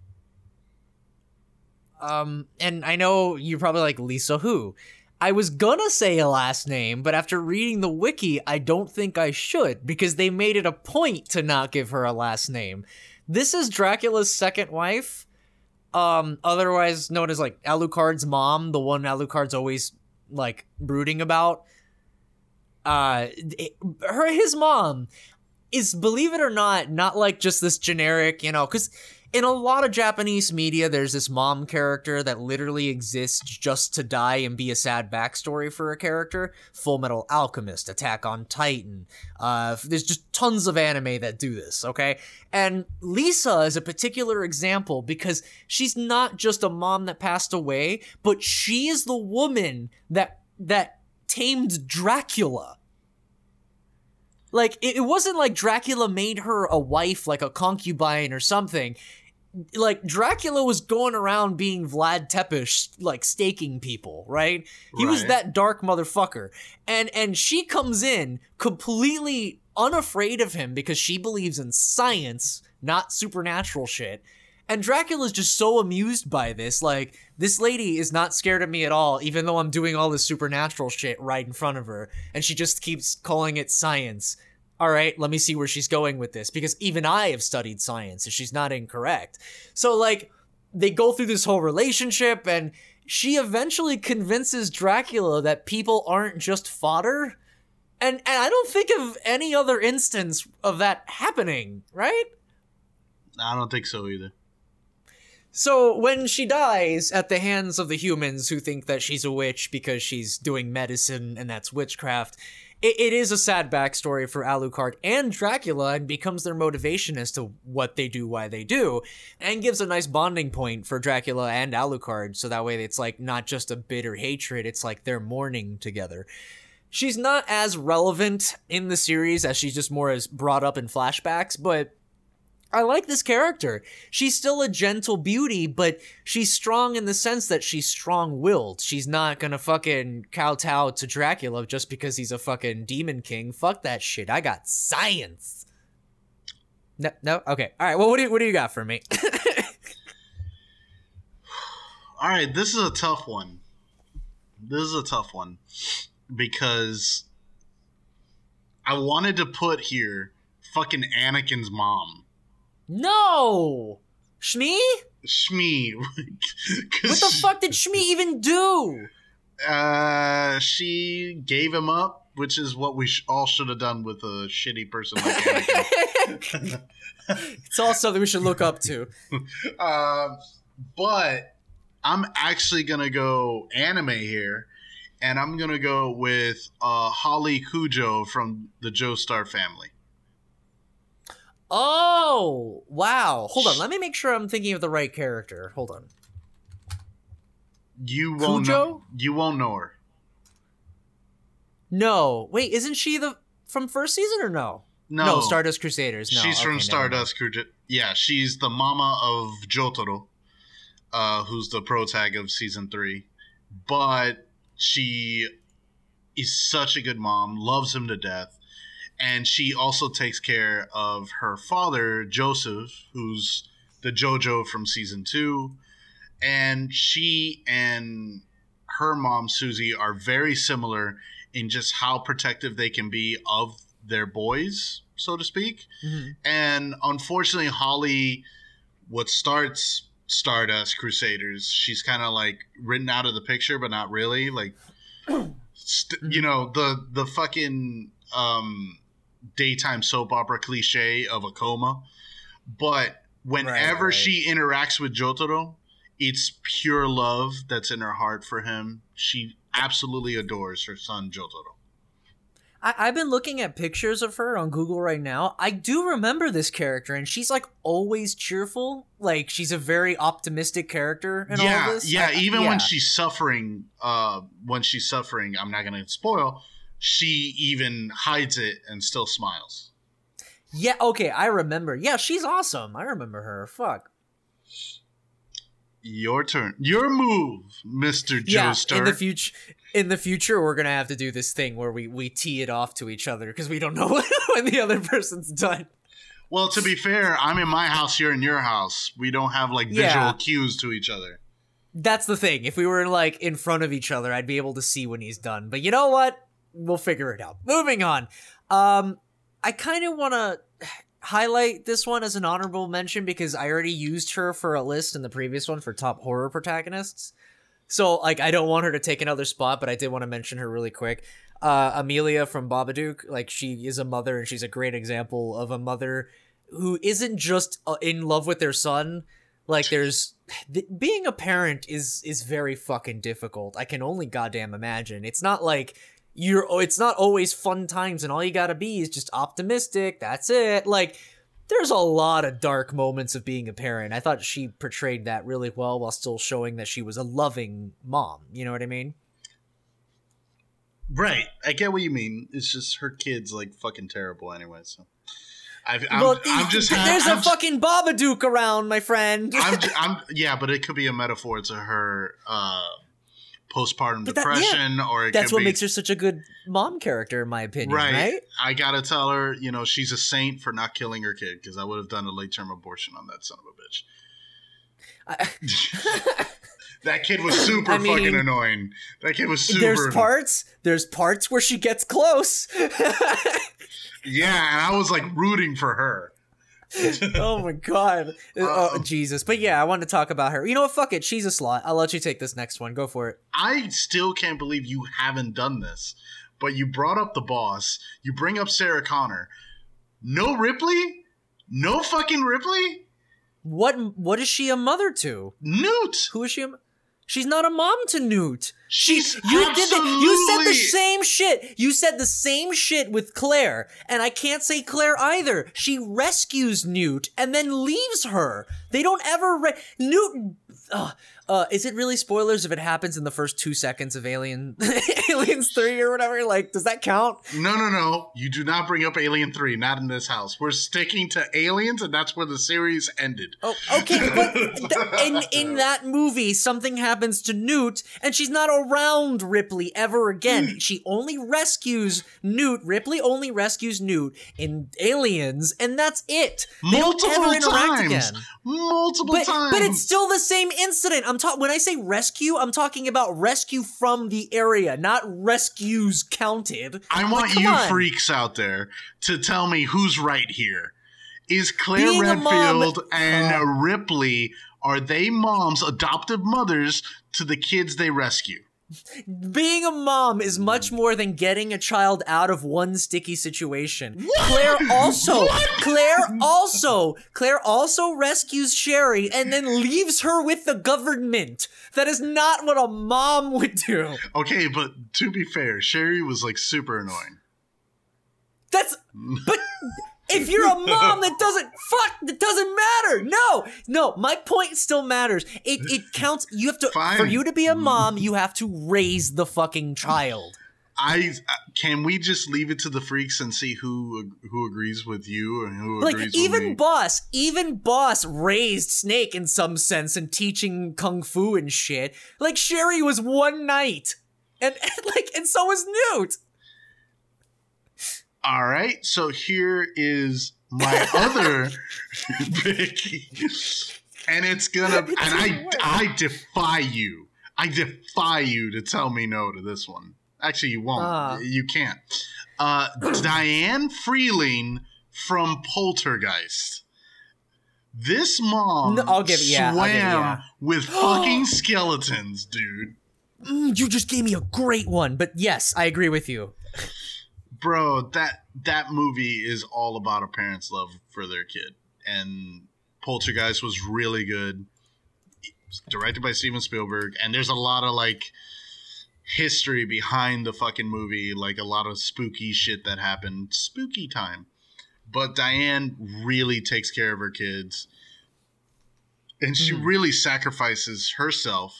Um and I know you're probably like Lisa who? I was gonna say a last name, but after reading the wiki, I don't think I should because they made it a point to not give her a last name. This is Dracula's second wife, um, otherwise known as like Alucard's mom, the one Alucard's always like brooding about. Uh, it- her his mom is believe it or not not like just this generic, you know, because in a lot of Japanese media, there's this mom character that literally exists just to die and be a sad backstory for a character. Full Metal Alchemist, Attack on Titan. Uh, there's just tons of anime that do this, okay? And Lisa is a particular example because she's not just a mom that passed away, but she is the woman that that tamed Dracula. Like it, it wasn't like Dracula made her a wife, like a concubine or something. Like Dracula was going around being Vlad Tepes, like staking people, right? He was that dark motherfucker, and and she comes in completely unafraid of him because she believes in science, not supernatural shit. And Dracula's just so amused by this. Like, this lady is not scared of me at all, even though I'm doing all this supernatural shit right in front of her. And she just keeps calling it science. All right, let me see where she's going with this. Because even I have studied science, and she's not incorrect. So, like, they go through this whole relationship, and she eventually convinces Dracula that people aren't just fodder. And, and I don't think of any other instance of that happening, right? I don't think so either. So when she dies at the hands of the humans who think that she's a witch because she's doing medicine and that's witchcraft, it, it is a sad backstory for Alucard and Dracula and becomes their motivation as to what they do, why they do, and gives a nice bonding point for Dracula and Alucard. So that way it's like not just a bitter hatred, it's like they're mourning together. She's not as relevant in the series as she's just more as brought up in flashbacks, but I like this character. She's still a gentle beauty, but she's strong in the sense that she's strong willed. She's not gonna fucking kowtow to Dracula just because he's a fucking demon king. Fuck that shit. I got science. No, no, okay. All right. Well, what do you, what do you got for me? All right, this is a tough one. This is a tough one because I wanted to put here fucking Anakin's mom, no, Shmi. Shmi. What the fuck did Shmi even do? Uh, she gave him up, which is what we sh- all should have done with a shitty person like Anakin. it's all something we should look up to. Um, but I'm actually gonna go anime here, and I'm gonna go with uh, Holly Kujo from the Joestar family. Oh, wow. Hold on. Let me make sure I'm thinking of the right character. Hold on. You won't Kujo? know. You won't know her. No. Wait, isn't she the from first season or no? No, Stardust Crusaders. No. she's okay, from Stardust Kujo. Yeah, she's the mama of Jotaro, uh, who's the pro tag of season three. But she is such a good mom, loves him to death, and she also takes care of her father, Joseph, who's the JoJo from season two. And she and her mom, Susie, are very similar in just how protective they can be of their boys, so to speak. mind. And unfortunately, Holly, what starts Stardust Crusaders, she's kind of like written out of the picture, but not really. Like, st- you know, the the fucking um, daytime soap opera cliche of a coma. But whenever right. she interacts with Jotaro, it's pure love that's in her heart for him. She absolutely adores her son Jotaro. I, I've been looking at pictures of her on Google right now. I do remember this character, and she's like always cheerful. Like she's a very optimistic character in yeah, all this. Yeah, I- I- even yeah. when she's suffering, uh, when she's suffering, I'm not gonna spoil. She even hides it and still smiles. Yeah, okay, I remember. Yeah, she's awesome. I remember her. Fuck. Your turn. Your move, Mister Yeah, Joestar. in the future, in the future, we're gonna have to do this thing where we we tee it off to each other because we don't know when the other person's done. well, to be fair, I'm in my house. You're in your house. We don't have like visual Yeah. cues to each other. That's the thing. If we were like in front of each other, I'd be able to see when he's done. But you know what? We'll figure it out. Moving on. Um, I kind of want to highlight this one as an honorable mention because I already used her for a list in the previous one for top horror protagonists. So like I don't want her to take another spot, but I did want to mention her really quick. Uh, Amelia from Babadook, like she is a mother and she's a great example of a mother who isn't just uh, in love with their son. Like there's th- being a parent is is very fucking difficult. I can only goddamn imagine. It's not like you're oh, it's not always fun times and all you got to be is just optimistic. That's it. Like there's a lot of dark moments of being a parent. I thought she portrayed that really well while still showing that she was a loving mom. You know what I mean? Right. I get what you mean. It's just her kid's like fucking terrible anyway. So I've, I'm, well, I'm just there's I'm a fucking Babadook around, my friend. I'm, I'm, yeah, but it could be a metaphor to her uh, postpartum that, depression, yeah, or that's what be, makes her such a good mom character, in my opinion. Right. right? I gotta tell her, you know, she's a saint for not killing her kid because I would have done a late term abortion on that son of a bitch. I, that kid was super I mean, fucking annoying. That kid was super. There's parts. There's parts where she gets close. yeah, and I was like rooting for her. oh my god. oh Jesus. But yeah, I wanted to talk about her. You know what? Fuck it. She's a slot. I'll let you take this next one. Go for it. I still can't believe you haven't done this. But you brought up the boss. You bring up Sarah Connor. No Ripley? No fucking Ripley? What what is she a mother to? Newt. Who is she? A, She's not a mom to Newt. She's you did the, you said the same shit. You said the same shit with Claire, and I can't say Claire either. She rescues Newt and then leaves her. They don't ever re- Newt. Uh, uh, is it really spoilers if it happens in the first two seconds of Alien, Aliens Three or whatever? Like, does that count? No, no, no. You do not bring up Alien Three. Not in this house. We're sticking to Aliens, and that's where the series ended. Oh, okay. But th- in in that movie, something happens to Newt, and she's not around Ripley ever again. Hmm. she only rescues Newt. Ripley only rescues Newt in Aliens, and that's it. They Multiple times. Multiple but, times. But it's still the same incident. I'm talking when I say rescue, I'm talking about rescue from the area, not rescues counted. I want like, you on. freaks out there to tell me who's right here. Is Claire Being Redfield mom, and uh, Ripley are they moms, adoptive mothers to the kids they rescue? Being a mom is much mm. more than getting a child out of one sticky situation. What? Claire also? Claire also, Claire also rescues Sherry and then leaves her with the government. That is not what a mom would do. Okay, but to be fair, Sherry was like super annoying. That's, but if you're a mom that doesn't fuck that doesn't matter. No no my point still matters. It it counts. You have to Fine. for you to be a mm-hmm. mom you have to raise the fucking child. I uh, can we just leave it to the freaks and see who uh, who agrees with you and who like, agrees even me? boss even boss raised snake in some sense and teaching kung fu and shit. Like sherry was one night and, and like and so was newt all right, so here is my other pick, and it's gonna. And I, I defy you. I defy you to tell me no to this one. Actually, you won't. Uh. You can't. Uh, Diane Freeling from Poltergeist. This mom no, I'll give, yeah, swam give, yeah. with fucking skeletons, dude. Mm, you just gave me a great one, but yes, I agree with you bro, that that movie is all about a parent's love for their kid, and Poltergeist was really good. Directed by Steven Spielberg, and there's a lot of like history behind the fucking movie, like a lot of spooky shit that happened. Spooky time. But Diane really takes care of her kids. And she mm-hmm. really sacrifices herself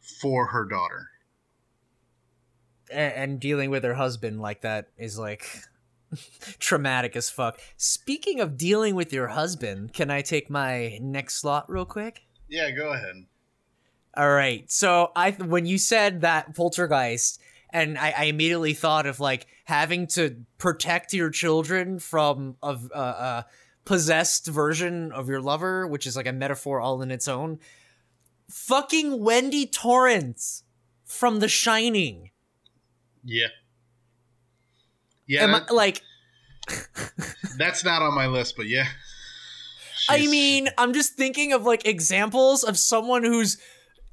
for her daughter and, and dealing with her husband like that is like traumatic as fuck. Speaking of dealing with your husband, can I take my next slot real quick? Yeah, go ahead. All right. So I when you said that poltergeist and I, I immediately thought of like having to protect your children from a, a, a possessed version of your lover, which is like a metaphor all in its own. fucking Wendy Torrance from The Shining. Yeah. Yeah. Am I, like, that's not on my list, but yeah. I mean, I'm just thinking of like examples of someone who's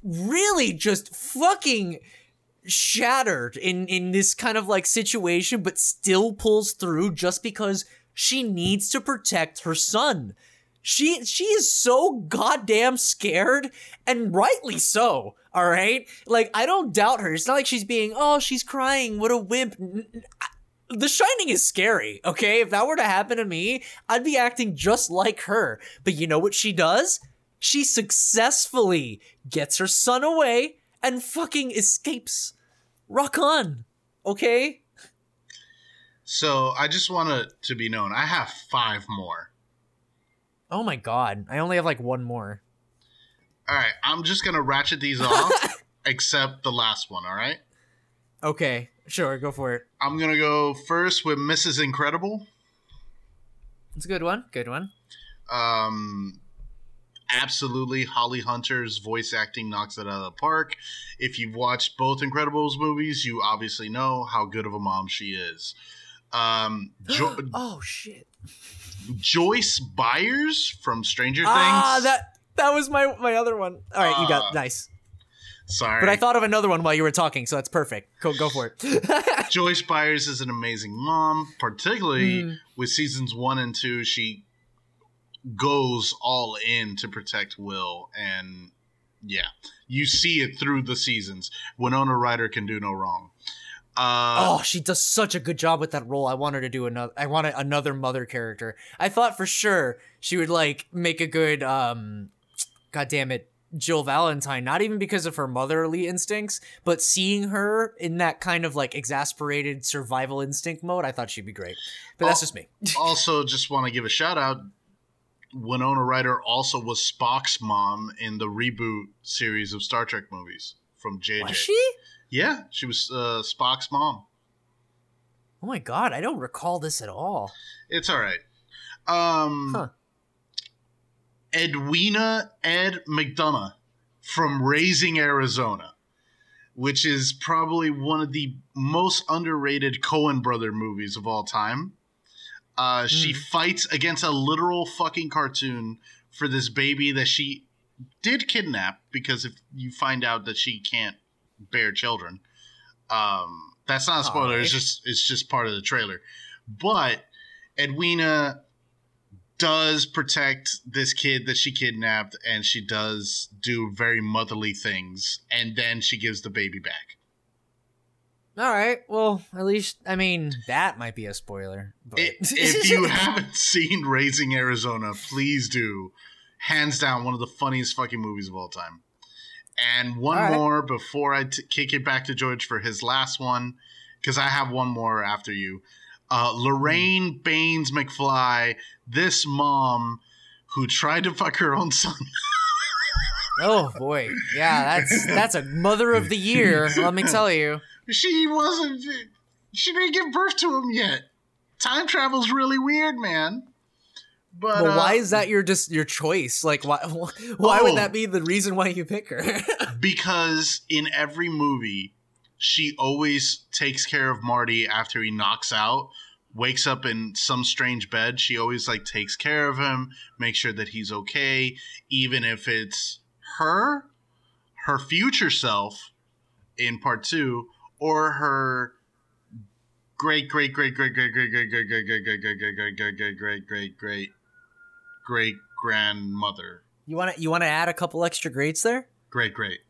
really just fucking shattered in in this kind of like situation but still pulls through just because she needs to protect her son. She she is so goddamn scared and rightly so. All right? Like I don't doubt her. It's not like she's being, "Oh, she's crying. What a wimp." The Shining is scary, okay? If that were to happen to me, I'd be acting just like her. But you know what she does? She successfully gets her son away and fucking escapes. Rock on, okay? So I just want to be known. I have five more. Oh my god, I only have like one more. All right, I'm just gonna ratchet these off, except the last one. All right, Okay, sure, go for it. I'm gonna go first with Mrs. Incredible. It's a good one. Good one. Um, absolutely, Holly Hunter's voice acting knocks it out of the park. If you've watched both Incredibles movies, you obviously know how good of a mom she is. Um, jo- oh shit. Joyce Byers from Stranger Ah, Things. that that was my my other one. All right, you Ah. got nice. Sorry, But I thought of another one while you were talking, so that's perfect. Go go for it. Joyce Byers is an amazing mom, particularly Mm. with seasons one and two. She goes all in to protect Will, and yeah, you see it through the seasons. Winona Ryder can do no wrong. Uh, oh, she does such a good job with that role. I want her to do another. I want another mother character. I thought for sure she would like make a good. um God damn it, Jill Valentine. Not even because of her motherly instincts, but seeing her in that kind of like exasperated survival instinct mode, I thought she'd be great. But that's just me. also, just want to give a shout out. Winona Ryder also was Spock's mom in the reboot series of Star Trek movies from JJ. Was she? Yeah, she was uh, Spock's mom. Oh my god, I don't recall this at all. It's all right. Um, Huh. Edwina Ed McDunnough from Raising Arizona, which is probably one of the most underrated Coen brother movies of all time. Uh, She Mhm. fights against a literal fucking cartoon for this baby that she did kidnap because if you find out that she can't bear children, um, that's not a spoiler. It's just it's just part of the trailer. But Edwina does protect this kid that she kidnapped, and she does do very motherly things, and then she gives the baby back. All right. Well, at least I mean that might be a spoiler. But I- if you haven't seen Raising Arizona, please do. Hands down, one of the funniest fucking movies of all time. And one right. more before I t- kick it back to George for his last one, because I have one more after you. Uh, Lorraine Baines McFly, this mom who tried to fuck her own son. oh boy, yeah, that's that's a mother of the year. Let me tell you. she wasn't. She didn't give birth to him yet. Time travel's really weird, man. But, But why uh, is that your just your choice? Like, why why Oh. would that be the reason why you pick her? because in every movie she always takes care of marty after he knocks out wakes up in some strange bed she always like takes care of him makes sure that he's okay even if it's her her future self in part two or her great, great, great great great great great great great great great great great great great great great great great great grandmother you want to you want to add a couple extra grades there? great great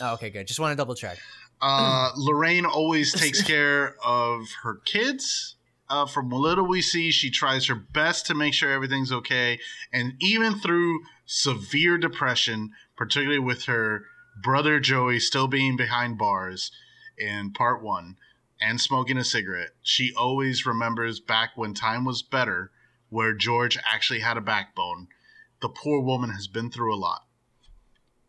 Oh, okay, good. Just want to double check. Uh, Lorraine always takes care of her kids. Uh, from little we see, she tries her best to make sure everything's okay. And even through severe depression, particularly with her brother Joey still being behind bars in part one and smoking a cigarette, she always remembers back when time was better, where George actually had a backbone. The poor woman has been through a lot.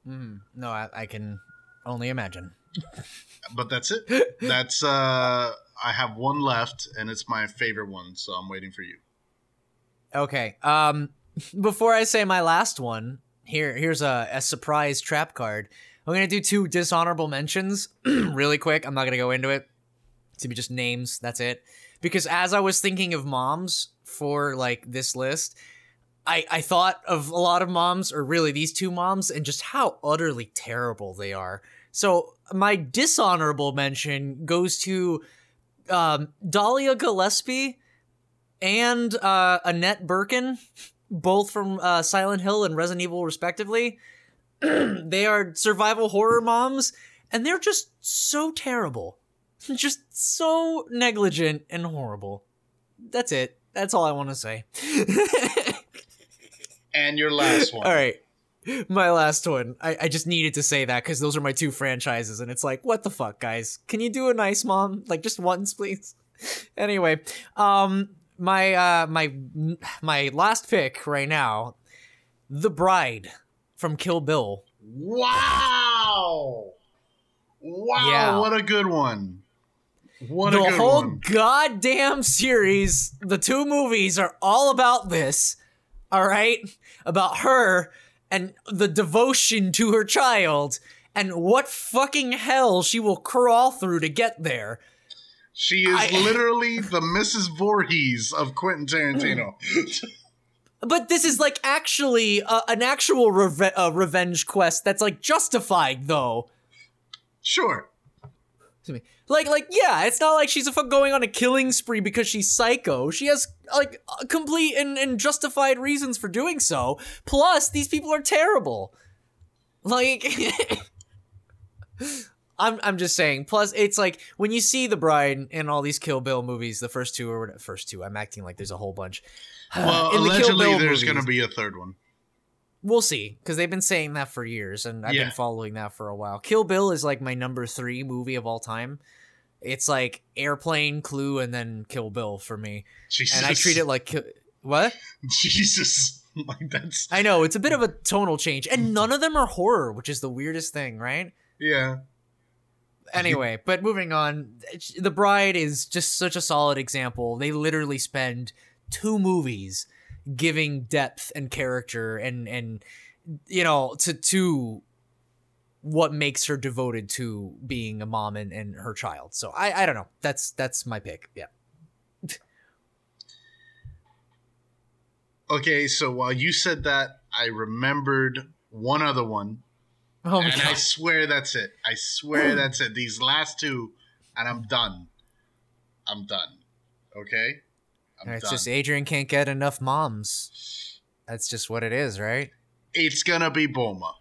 Mm, no, I, I can only imagine. but that's it. That's uh I have one left and it's my favorite one, so I'm waiting for you. Okay. Um, before I say my last one, here here's a, a surprise trap card. I'm gonna do two dishonorable mentions really quick. I'm not gonna go into it. It's gonna be just names. That's it. Because as I was thinking of moms for like this list, I I thought of a lot of moms, or really these two moms, and just how utterly terrible they are. So my dishonorable mention goes to um, Dahlia Gillespie and uh, Annette Birkin, both from uh, Silent Hill and Resident Evil, respectively. they are survival horror moms, and they're just so terrible. Just so negligent and horrible. That's it. That's all I want to say. and your last one. All right. My last one. I, I just needed to say that because those are my two franchises, and it's like, what the fuck, guys? Can you do a nice mom? Like just once, please. anyway, um, my uh my my last pick right now, The Bride from Kill Bill. Wow! Wow! Yeah. What a good one. What the whole one. goddamn series, the two movies are all about this. All right? About her and the devotion to her child and what fucking hell she will crawl through to get there. She is I- literally the Mrs. Voorhees of Quentin Tarantino. But this is like actually uh, an actual reve- uh, revenge quest that's like justified though. sure. Excuse me. Like, like, yeah, it's not like she's a fuck going on a killing spree because she's psycho. She has like complete and, and justified reasons for doing so. Plus, these people are terrible. Like, I'm I'm just saying. Plus, it's like when you see the bride in all these Kill Bill movies, the first two or whatever, first two. I'm acting like there's a whole bunch. Well, In the Kill allegedly, Bill there's going to be a third one. We'll see, because they've been saying that for years, and I've Yeah. been following that for a while. Kill Bill is like my number three movie of all time. It's like Airplane, Clue, and then Kill Bill for me, Jesus. and I treat it like Ki- what? Jesus. Like that's I know it's a bit of a tonal change, and none of them are horror, which is the weirdest thing, right? yeah. Anyway, but moving on, The Bride is just such a solid example. They literally spend two movies giving depth and character and and you know to to what makes her devoted to being a mom and, and her child. So I I don't know. That's that's my pick. Yeah. Okay, so while you said that, I remembered one other one, Oh my and I swear that's it. I swear that's it. These last two, and I'm done. I'm done. Okay. I'm It's done. just Adrian can't get enough moms. That's just what it is, right? it's gonna be Bulma.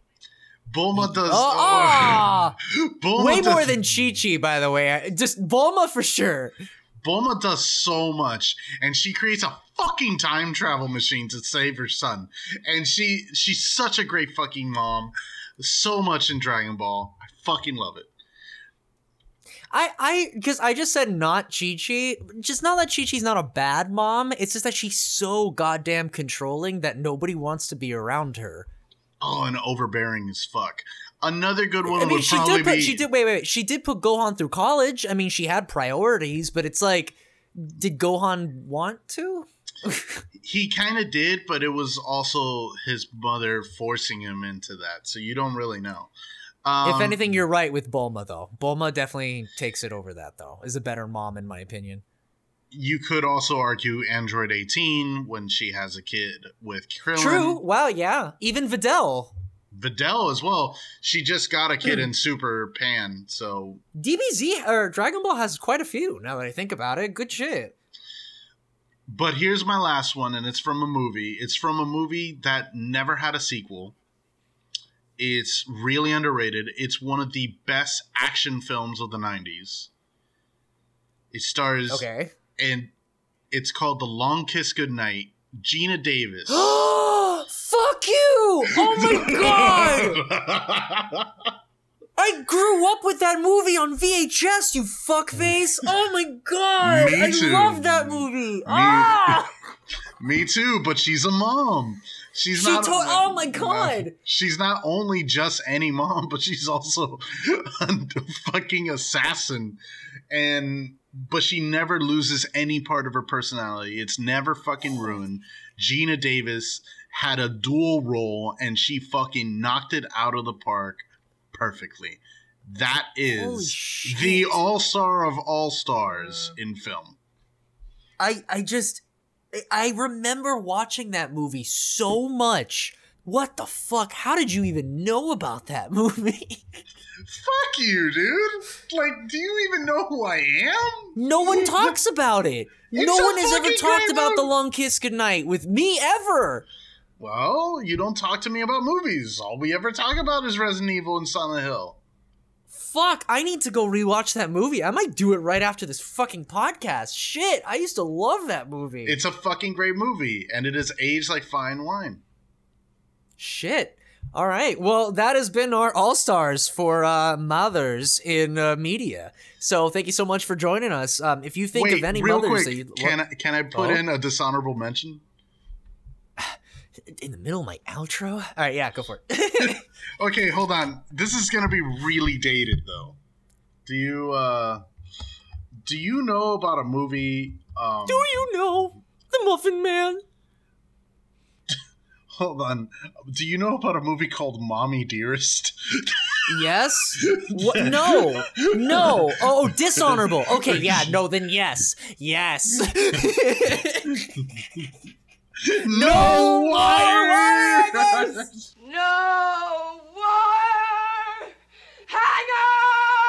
Bulma does. Oh, ah! Bulma Way does, more than Chi Chi, by the way. Just Bulma for sure. Bulma does so much, and she creates a fucking time travel machine to save her son. And she she's such a great fucking mom. So much in Dragon Ball. I fucking love it. I, I, because I just said not Chi Chi. Just not that Chi Chi's not a bad mom. It's just that she's so goddamn controlling that nobody wants to be around her. Oh, and overbearing as fuck. Another good one I mean, would she probably did put, be. she did, wait, wait, wait. She did put Gohan through college. I mean, she had priorities, but it's like, did Gohan want to? He kind of did, but it was also his mother forcing him into that. So you don't really know. Um, if anything, you're right with Bulma, though. Bulma definitely takes it over that, though. Is a better mom, in my opinion. you could also argue Android 18 when she has a kid with Krillin. True. Wow. Yeah. Even Videl. Videl as well. She just got a kid in Super Pan, so DBZ or Dragon Ball has quite a few. Now that I think about it, good shit. But here's my last one, and it's from a movie. It's from a movie that never had a sequel. It's really underrated. It's one of the best action films of the 90s. It stars, Okay. and it's called The Long Kiss Goodnight. Geena Davis. Fuck you! Oh my god! I grew up with that movie on VHS, you fuckface! Oh my god! Me I too. love that movie! Ah! Me too, but she's a mom. She's She not. to- oh my God. She's not only just any mom, but she's also a fucking assassin, and but she never loses any part of her personality. It's never fucking ruined. Geena Davis had a dual role and she fucking knocked it out of the park perfectly. That Holy is shit. the all star of all stars in film. I I just I- remember watching that movie so much. What the fuck? How did you even know about that movie? Fuck you, dude. Like, do you even know who I am? no one talks about it. It's no one has ever talked about the long kiss goodnight with me ever. Well, you don't talk to me about movies. All we ever talk about is Resident Evil and Silent Hill. Fuck, I need to go rewatch that movie. I might do it right after this fucking podcast. Shit, I used to love that movie. It's a fucking great movie, and it is aged like fine wine. Shit. All right. Well, that has been our all stars for uh, mothers in uh, media. So thank you so much for joining us. Um, if you think Wait, of any real mothers quick, can I, can I put Oh? in a dishonorable mention? In the middle of my outro. All right, yeah, go for it. Okay, hold on. This is gonna be really dated though. Do you uh do you know about a movie um Do you know the Muffin Man? hold on. Do you know about a movie called Mommy Dearest? Yes. What? No. No. Oh, dishonorable. Okay. Yeah. No. Then yes. Yes. No wire! No wire hangers!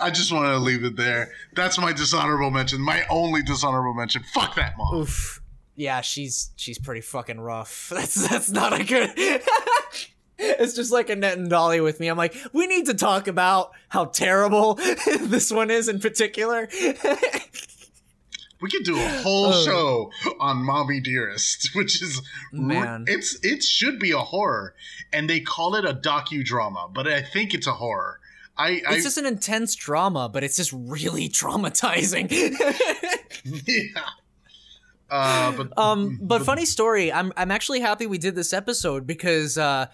I just want to leave it there. That's my dishonorable mention. My only dishonorable mention. Fuck that mom. Oof. Yeah, she's she's pretty fucking rough. That's that's not a good. it's just like Annette and Dahlia with me. I'm like, we need to talk about how terrible this one is in particular. We could do a whole Oh. show on Mommy Dearest, which is Man. It's it should be a horror, and they call it a docudrama, but I think it's a horror. I, I it's just an intense drama, but it's just really traumatizing. yeah. Uh, but Um, but funny story. I'm I'm actually happy we did this episode because uh,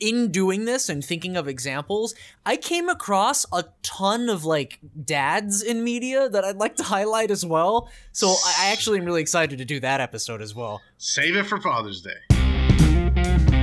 in doing this and thinking of examples, I came across a ton of like dads in media that I'd like to highlight as well. So I, I actually am really excited to do that episode as well. save it for Father's Day.